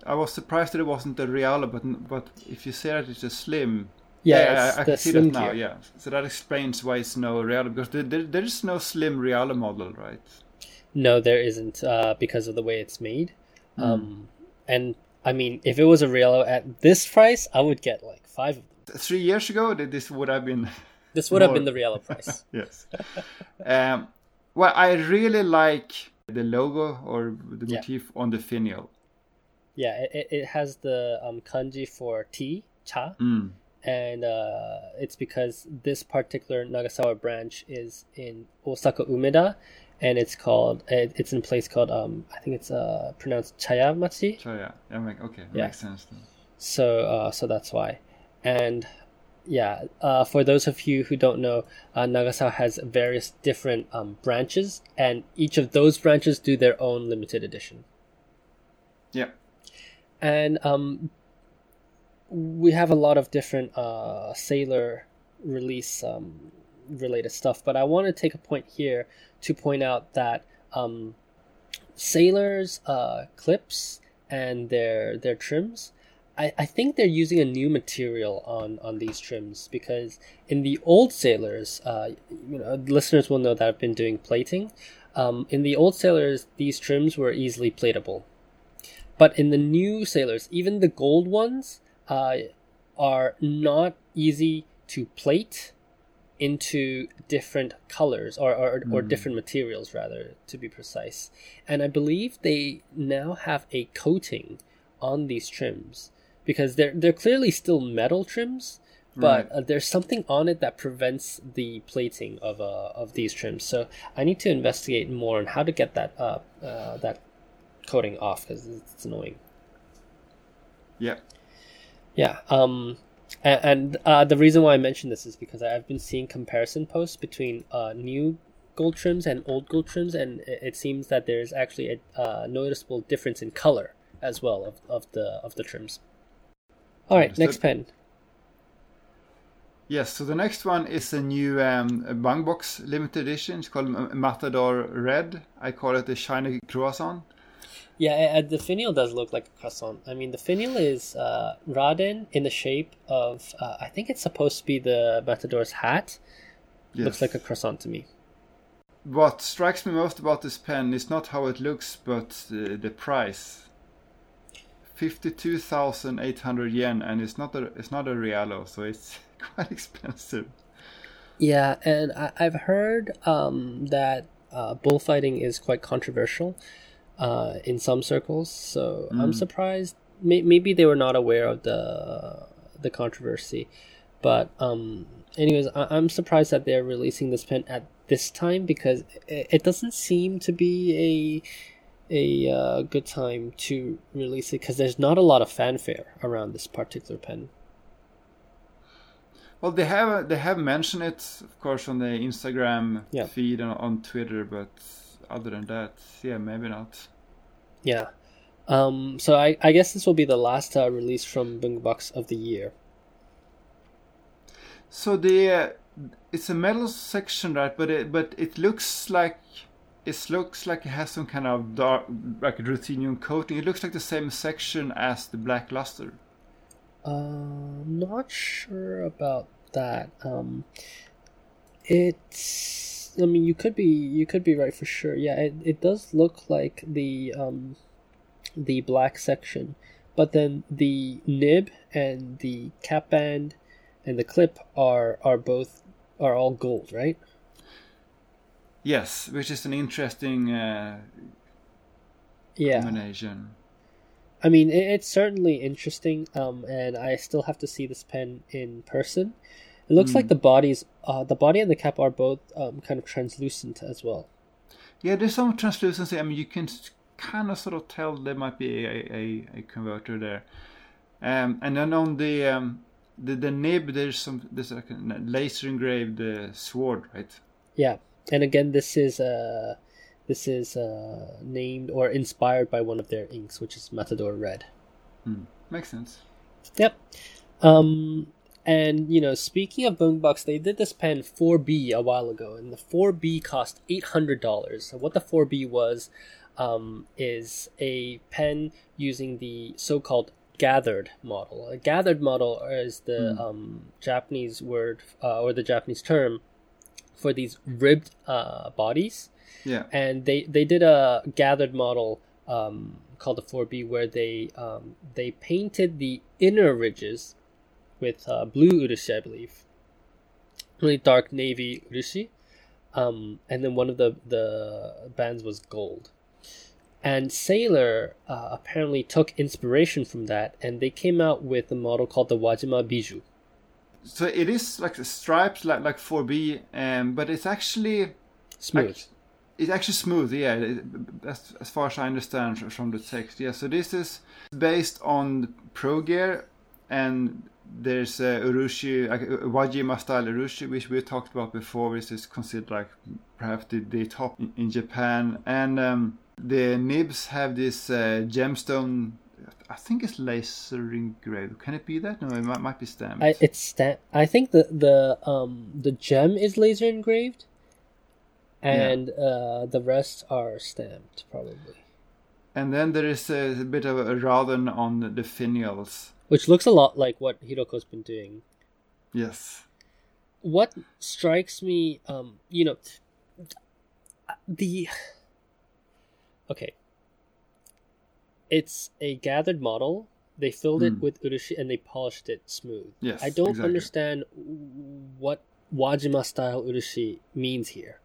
I was surprised that it wasn't the Rialo, but but if you say that it's a slim, Yeah, it's I, I can see that now. Gear. Yeah, so that explains why it's no Rialo because there, there, there is no slim Rialo model, right? No, there isn't, uh, because of the way it's made. Hmm. Um, and I mean, if it was a Rialo at this price, I would get like five of them. Three years ago, th- this would have been This would have been the Rialo price. yes. um, well, I really like the logo or the Yeah. motif on the finial. yeah, it, it- it has the um, kanji for tea, cha, Mm. and uh, it's because this particular Nagasawa branch is in Osaka Umeda, and it's called it's in a place called um, I think it's uh, pronounced Chayamachi. So yeah, make, okay, Yeah. makes sense. Then. So, uh, so that's why. And yeah, uh, for those of you who don't know, uh, Nagasawa has various different um, branches, and each of those branches do their own limited edition. Yeah. And um, we have a lot of different uh, Sailor release um, related stuff, but I want to take a point here to point out that um, Sailor's uh, clips and their their trims I, I think they're using a new material on, on these trims because in the old sailors, uh, you know, listeners will know that I've been doing plating. Um, in the old sailors, these trims were easily platable, but in the new sailors, even the gold ones uh, are not easy to plate into different colors or, or, or different materials rather to be precise and i believe they now have a coating on these trims because they're they're clearly still metal trims, but Right. uh, there's something on it that prevents the plating of uh, of these trims. So I need to investigate more on how to get that uh, uh that coating off because it's annoying. Yeah. Yeah. Um. And, and uh, the reason why I mention this is because I've been seeing comparison posts between uh, new gold trims and old gold trims, and it, it seems that there's actually a uh, noticeable difference in color as well of, of the of the trims. All right, next pen. Yes, so the next one is a new um, Bungubox limited edition. It's called Matador Red. I call it the shiny croissant. Yeah, the finial does look like a croissant. I mean, the finial is uh, Raden in the shape of, uh, I think it's supposed to be the Matador's hat. Yes. Looks like a croissant to me. What strikes me most about this pen is not how it looks, but uh, the price. Fifty-two thousand eight hundred yen, and it's not a it's not a Rialo, so it's quite expensive. Yeah, and I, I've heard um, that uh, bullfighting is quite controversial uh, in some circles. So I'm surprised. May- maybe they were not aware of the the controversy, but um, anyways, I- I'm surprised that they're releasing this pen at this time because it, it doesn't seem to be a a uh, good time to release it because there's not a lot of fanfare around this particular pen. Well, they have they have mentioned it, of course, on the Instagram Yeah. feed and on Twitter, but other than that, yeah, maybe not. Yeah. Um, so I, I guess this will be the last uh, release from Bungubox of the year. So the uh, it's a metal section, right? But it but it looks like it looks like it has some kind of dark like ruthenium coating. It looks like the same section as the black luster. Uh, not sure about that. Um, it's. I mean, you could be you could be right for sure. Yeah, it, it does look like the um, the black section, but then the nib and the cap band and the clip are are both are all gold, right? Yes, which is an interesting uh, yeah. combination. I mean, it, it's certainly interesting, um, and I still have to see this pen in person. It looks Hmm. like the bodies, uh, the body and the cap are both um, kind of translucent as well. Yeah, there's some translucency. I mean, you can kind of sort of tell there might be a, a, a converter there. Um, and then on the um, the the nib, there's some there's like a laser engraved uh, sword, right? Yeah, and again, this is uh, this is uh, named or inspired by one of their inks, which is Matador Red. Hmm. Makes sense. Yep. Um, and you know, speaking of Bungubox, they did this pen 4B a while ago, and the 4B cost eight hundred dollars. What the 4B was um, is a pen using the so-called gathered model. A gathered model is the Hmm. um, Japanese word uh, or the Japanese term for these ribbed uh, bodies Yeah. and they they did a gathered model um, called the 4B where they um, they painted the inner ridges with uh, blue urushi, I believe, really dark navy urushi, um, and then one of the the bands was gold. And Sailor uh, apparently took inspiration from that, and they came out with a model called the Wajima Biju. So it is like the stripes, like like 4B, um, but it's actually Smooth. Act- It's actually smooth, yeah. it- As, as far as I understand from the text, yeah. So this is based on Pro Gear, and there's uh, Urushi, like, uh, Wajima style Urushi, which we talked about before. This is considered like perhaps the, the top in, in Japan, and um, the nibs have this uh, gemstone. I think it's laser engraved. Can it be that? No, it might, might be stamped. I, it's sta- I think the the um the gem is laser engraved, and uh, the rest are stamped probably, and then there is a, bit of a Raden on the finials. Which looks a lot like what Hiroko's been doing. Yes. What strikes me, um, you know, the okay, it's a gathered model. They filled it Hmm. with urushi and they polished it smooth. Yes, I don't exactly. understand what Wajima style urushi means here.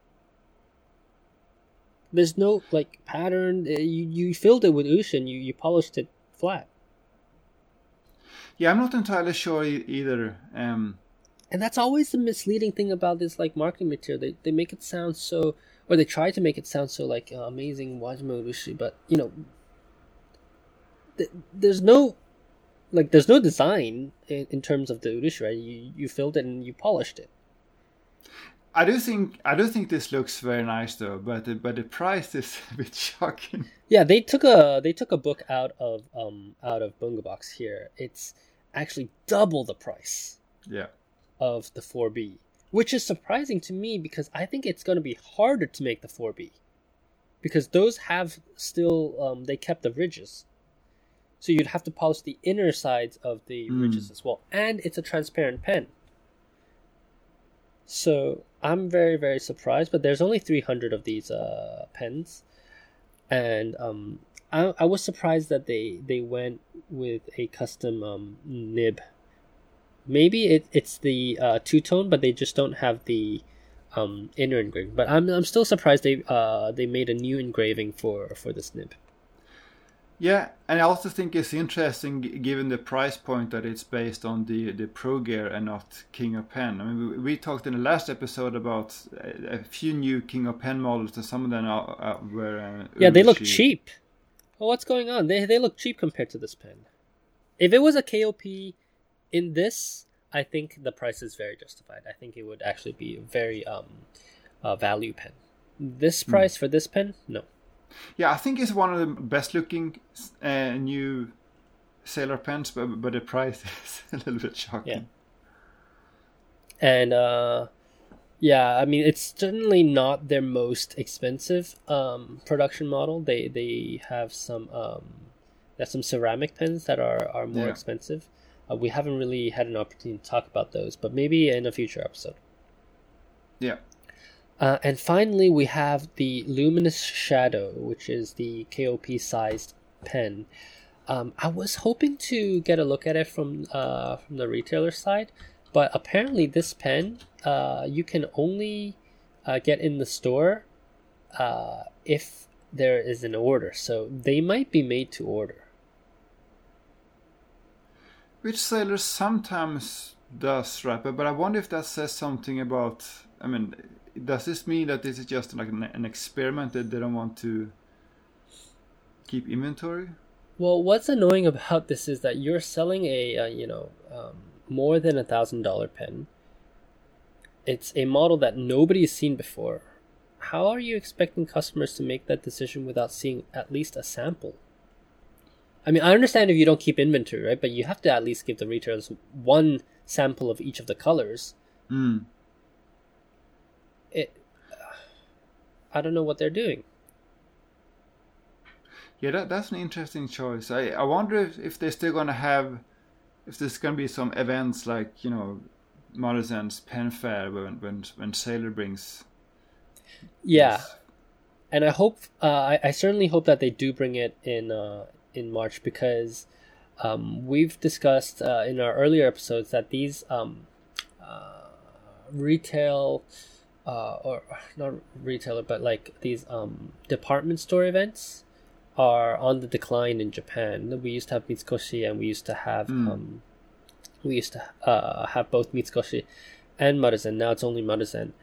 There's no like pattern. uh, You you filled it with urushi and you you polished it flat, Yeah, I'm not entirely sure e- either. Um, and that's always the misleading thing about this like marketing material. They they make it sound so, or they try to make it sound so like uh, amazing Wajima urushi, but you know, th- there's no. Like there's no design in, in terms of the urushi, right? You you filled it and you polished it. I do think I do think this looks very nice though, but the, but the price is a bit shocking. Yeah, they took a they took a book out of um out of Bungubox here. It's actually double the price Yeah. of the 4B, which is surprising to me because I think it's going to be harder to make the 4B because those have still um, they kept the ridges. So you'd have to polish the inner sides of the Mm. ridges as well, and it's a transparent pen. So I'm very very surprised, but there's only 300 of these uh, pens, and um, I, I was surprised that they they went with a custom um, nib. Maybe it, it's the uh, two tone, but they just don't have the um, inner engraving. But I'm I'm still surprised they uh, they made a new engraving for for this nib. Yeah, and I also think it's interesting given the price point that it's based on the the Pro Gear and not King of Pen. I mean, we, we talked in the last episode about a, a few new King of Pen models, and some of them are, are, were. Uh, Yeah, they look cheap. Well, what's going on? They they look cheap compared to this pen. If it was a KOP in this, I think the price is very justified. I think it would actually be a very um uh, value pen. This price for this pen, no. Yeah, I think it's one of the best looking uh, new Sailor pens, but but the price is a little bit shocking. Yeah. And uh, yeah, I mean it's certainly not their most expensive um, production model. They they have some um, there's some ceramic pens that are are more Yeah. expensive. Uh, we haven't really had an opportunity to talk about those, but maybe in a future episode. Yeah. Uh, and finally, we have the Luminous Shadow, which is the KOP sized pen. Um, I was hoping to get a look at it from uh, from the retailer side, but apparently this pen uh, you can only uh, get in the store uh, if there is an order. So they might be made to order. Which Sailor sometimes does, right? But, but I wonder if that says something about. I mean, does this mean that this is just like an, an experiment that they don't want to keep inventory? Well, what's annoying about this is that you're selling a uh, you know um, more than a thousand dollar pen. It's a model that nobody's seen before. How are you expecting customers to make that decision without seeing at least a sample? I mean, I understand if you don't keep inventory, right? But you have to at least give the retailers one sample of each of the colors. Mm. It, I don't know what they're doing. Yeah, that, that's an interesting choice. I, I wonder if, if they're still going to have, if there's going to be some events like, you know, Maruzen's Pen Fair when, when, when Sailor brings. Yeah, this. and I hope uh, I, I certainly hope that they do bring it in uh, in March because um, we've discussed uh, in our earlier episodes that these um, uh, retail uh, or not retailer but like these um, department store events are on the decline in Japan. We used to have Mitsukoshi and we used to have Mm. um, we used to uh, have both Mitsukoshi and Maruzen. Now it's only Maruzen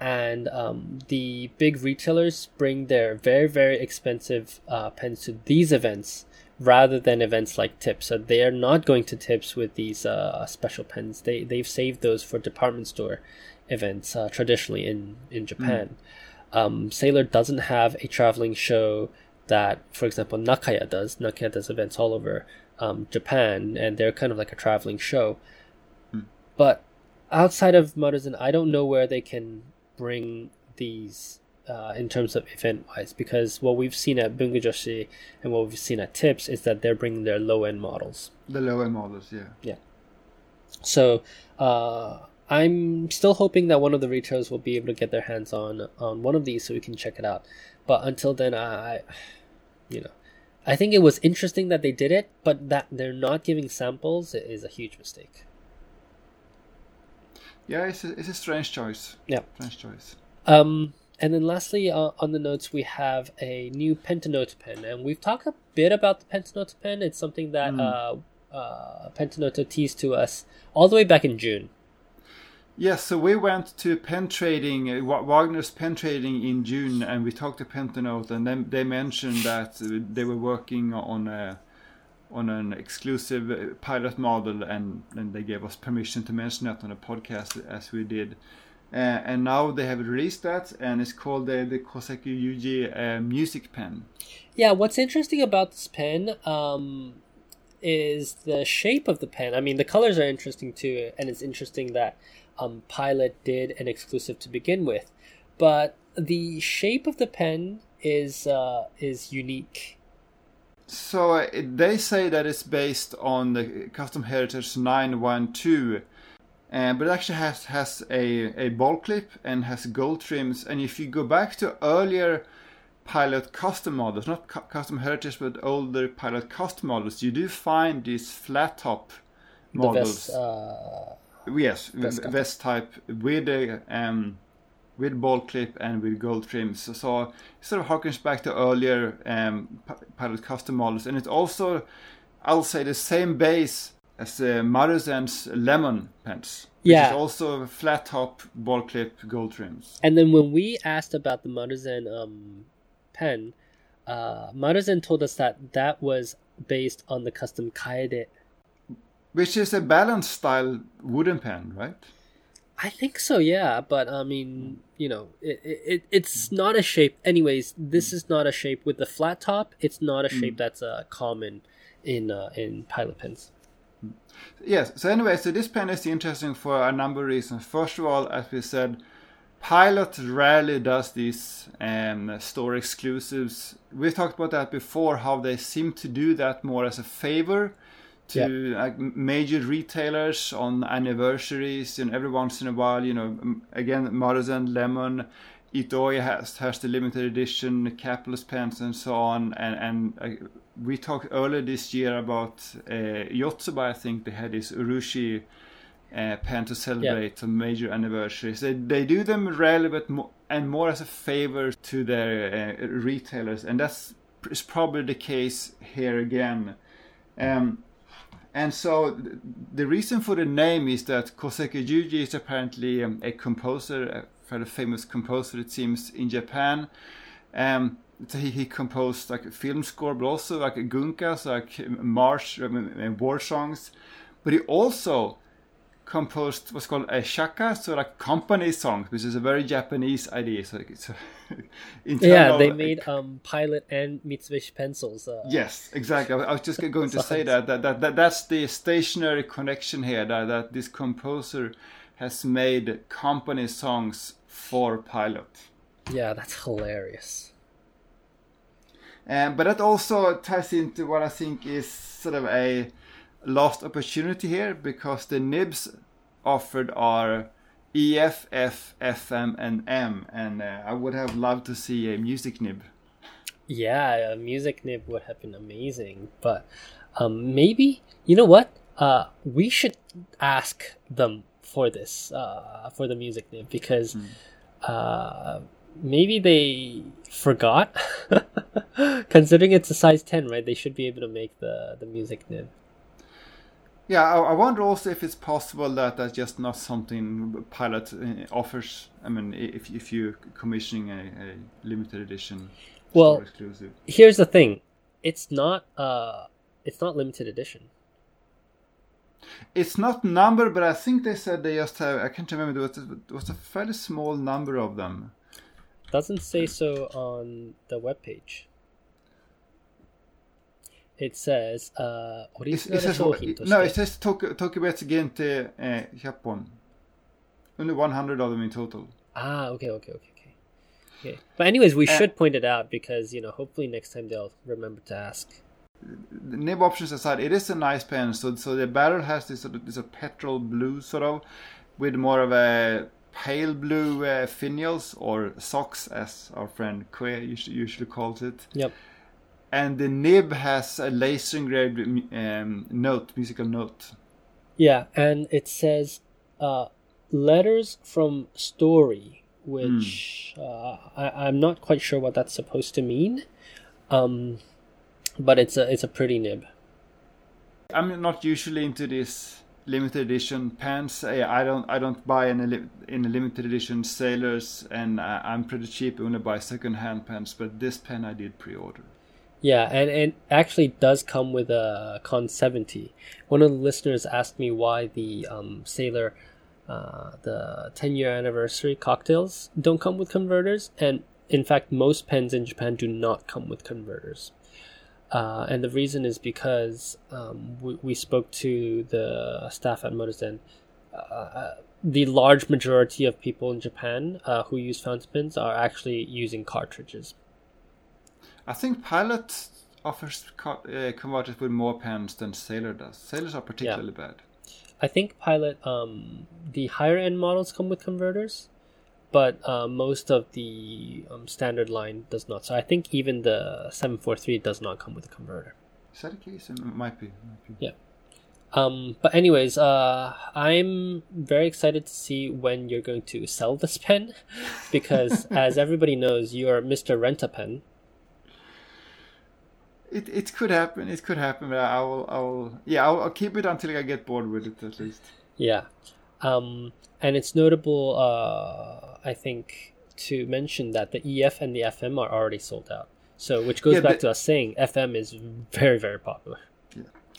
and um, the big retailers bring their very very expensive uh, pens to these events rather than events like tips so they are not going to tips with these uh, special pens they they've saved those for department store events uh, traditionally in in japan um, sailor doesn't have a traveling show that for example nakaya does nakaya does events all over um, japan and they're kind of like a traveling show but outside of Maruzen, I don't know where they can bring these uh, in terms of event wise because what we've seen at Bungu Joshi and what we've seen at Tips is that they're bringing their low end models. The low end models, yeah. yeah. So uh, I'm still hoping that one of the retailers will be able to get their hands on on one of these so we can check it out. But until then, I, you know, I think it was interesting that they did it, but that they're not giving samples is a huge mistake. Yeah, it's a, it's a strange choice. Yeah. Strange choice. Um, and then lastly, uh, on the notes, we have a new Pentanote pen, and we've talked a bit about the Pentanote pen. It's something that Mm. uh, uh, Pentanote teased to us all the way back in June. Yes, so we went to pen trading, uh, Wagner's pen trading in June, and we talked to Pentanote, and then they mentioned that uh, they were working on a on an exclusive uh, pilot model, and, and they gave us permission to mention that on a podcast as we did. Uh, and now they have released that, and it's called the, the Koseki Yuji uh, Music Pen. Yeah, what's interesting about this pen um, is the shape of the pen. I mean, the colors are interesting too, and it's interesting that um, Pilot did an exclusive to begin with, but the shape of the pen is uh, is unique. So uh, they say that it's based on the Custom Heritage 912, uh, but it actually has has a, a ball clip and has gold trims. And if you go back to earlier Pilot custom models, not cu- Custom Heritage, but older Pilot custom models, you do find these flat top The models. vest, uh, yes, vest v- cup. vest type with a um, with ball clip and with gold trims. So, so sort of harkens back to earlier um, Pilot custom models, and it's also, I'll say, the same base as the Maruzen's Lemon pens. Which Yeah. is also flat top, ball clip, gold trims. And then when we asked about the Maruzen um, pen, uh, Maruzen told us that that was based on the custom Kaede. Which is a balanced style wooden pen, right? I think so, yeah. But I mean, you know, it, it it's not a shape. Anyways, this is not a shape with the flat top. It's not a shape that's uh, common in uh, in pilot pens. Yes. So anyway, so this pen is interesting for a number of reasons. First of all, as we said, Pilot rarely does these um, store exclusives. We talked about that before. How they seem to do that more as a favor to yeah. like major retailers on anniversaries and every once in a while. You know, again, Maruzen, Lemon, Itoya has has the limited edition capitalist pens and so on. And and uh, we talked earlier this year about uh, Yotsuba. I think they had this Urushi uh, pen to celebrate yeah. some major anniversaries. They, they do them rarely, but mo- and more as a favor to their uh, retailers, and that's is probably the case here again. Um, and so th- the reason for the name is that Koseki Yuji is apparently um, a composer, a very famous composer, it seems, in Japan. Um, so he, he composed like a film score, but also like a gunkas, like march, um, war songs. But he also composed what's called a shaka, so like company song, which is a very Japanese idea. So it's yeah, they made um, Pilot and Mitsubishi pencils. Uh, yes, exactly. I was just going to say that, that that, that that's the stationary connection here. That that this composer has made company songs for Pilot. Yeah, that's hilarious. Um, but that also ties into what I think is sort of a lost opportunity here because the nibs offered are EF, F, FM, and M, and uh, I would have loved to see a music nib. Yeah, a music nib would have been amazing, but um, maybe you know what? Uh, we should ask them for this, uh, for the music nib, because mm. uh, maybe they forgot. Considering it's a size ten, right? They should be able to make the the music nib. Yeah, I, I, wonder also if it's possible that that's just not something Pilot uh, offers. I mean, if if you're commissioning a, a limited edition, well, exclusive. Here's the thing, it's not uh, it's not limited edition. It's not number, but I think they said they just have. I can't remember. There was a, was a fairly small number of them. Doesn't say so on the web page it says uh, it, says, No, it says Tokyo, Tokyo Gente uh, Japan. Only 100 of them in total. Ah, okay, okay, okay, okay. Okay. But anyways, we uh, should point it out because, you know, hopefully next time they'll remember to ask. The nib options aside, it is a nice pen. So, so the barrel has this sort of this a petrol blue sort of, with more of a pale blue uh, finials or socks, as our friend Kue usually, usually calls it. Yep and the nib has a laser engraved um, note, musical note. Yeah, and it says uh, letters from story, which mm. uh, I, am not quite sure what that's supposed to mean. Um, but it's a it's a pretty nib. I'm not usually into this limited edition pants. I don't I don't buy any li- in a limited edition sailors, and I'm pretty cheap. I only buy second hand pants. But this pen I did pre-order. Yeah, and it actually does come with a Con 70. One of the listeners asked me why the um, Sailor, uh, the 10 year anniversary cocktails don't come with converters, and in fact, most pens in Japan do not come with converters. Uh, and the reason is because um, we, we spoke to the staff at Maruzen. Uh, uh, the large majority of people in Japan uh, who use fountain pens are actually using cartridges. I think Pilot offers co- uh, converters with more pens than Sailor does. Sailors are particularly yeah. bad. I think Pilot, um, the higher end models come with converters, but uh, most of the um, standard line does not. So I think even the 743 does not come with a converter. Is that the case? It might be. Might be. Yeah. Um, but anyways, uh, I'm very excited to see when you're going to sell this pen, because as everybody knows, you are Mr. Rent a Pen it it could happen. It could happen, but I will I will yeah I'll, I'll keep it until I get bored with it at least. Yeah, um, and it's notable. Uh, I think to mention that the EF and the FM are already sold out. So which goes yeah, back the, to us saying FM is very very popular.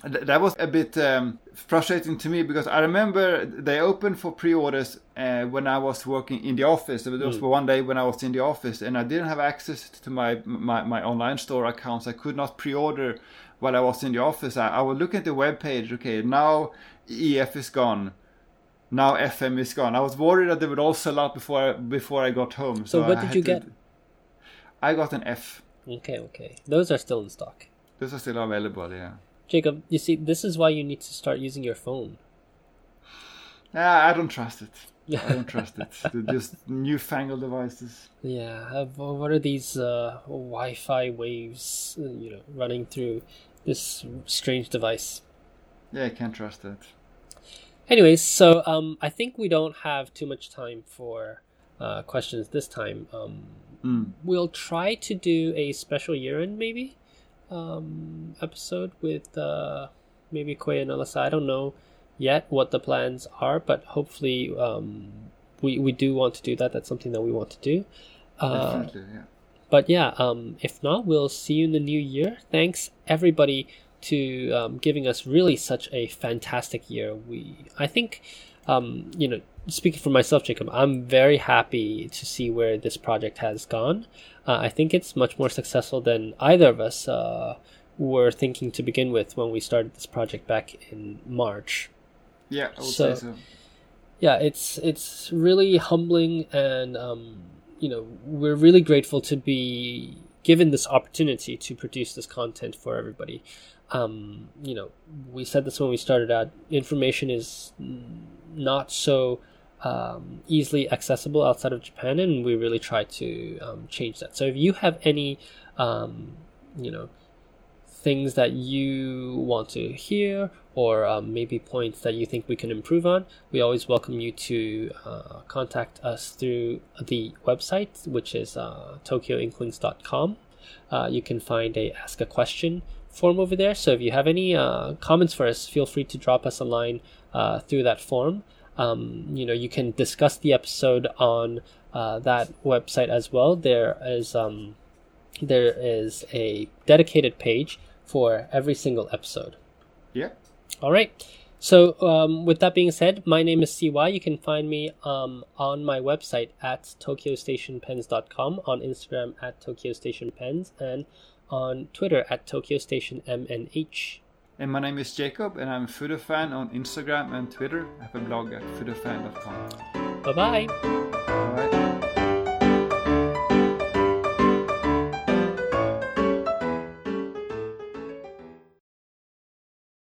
That was a bit um, frustrating to me because I remember they opened for pre-orders uh, when I was working in the office. There was one day when I was in the office and I didn't have access to my my, my online store accounts. I could not pre-order while I was in the office. I, I would look at the web page. Okay, now EF is gone. Now FM is gone. I was worried that they would all sell out before I, before I got home. So, what I did you to- get? I got an F. Okay, okay. Those are still in stock. Those are still available. Yeah. Jacob, you see, this is why you need to start using your phone. Yeah, I don't trust it. I don't trust it. They're just newfangled devices. Yeah, what are these uh, Wi-Fi waves, uh, you know, running through this strange device? Yeah, I can't trust it. Anyways, so um, I think we don't have too much time for uh, questions this time. Um, Mm. we'll try to do a special year-end maybe um, episode with uh, maybe Koya and Alyssa. I don't know yet what the plans are, but hopefully um, we we do want to do that. That's something that we want to do. Uh, yeah. but yeah, um, if not, we'll see you in the new year. Thanks everybody to um, giving us really such a fantastic year. We, I think, um, you know, speaking for myself, Jacob, I'm very happy to see where this project has gone. Uh, I think it's much more successful than either of us uh, were thinking to begin with when we started this project back in March Yeah, So- so. yeah it's it's really humbling and um, you know we're really grateful to be given this opportunity to produce this content for everybody um, you know we said this when we started out information is not so um, easily accessible outside of japan and we really try to um, change that so if you have any um, you know things that you want to hear or um, maybe points that you think we can improve on, we always welcome you to uh, contact us through the website, which is uh, tokyoinklings.com. Uh, you can find a ask a question form over there. So if you have any uh, comments for us, feel free to drop us a line uh, through that form. Um, you know, you can discuss the episode on uh, that website as well. There is um, there is a dedicated page for every single episode. Yeah. All right. So, um, with that being said, my name is CY. You can find me um, on my website at tokyostationpens.com, on Instagram at tokyostationpens, and on Twitter at tokyostationmnh. And my name is Jacob, and I'm a Fude fan on Instagram and Twitter. I have a blog at fudefan.com. Bye bye.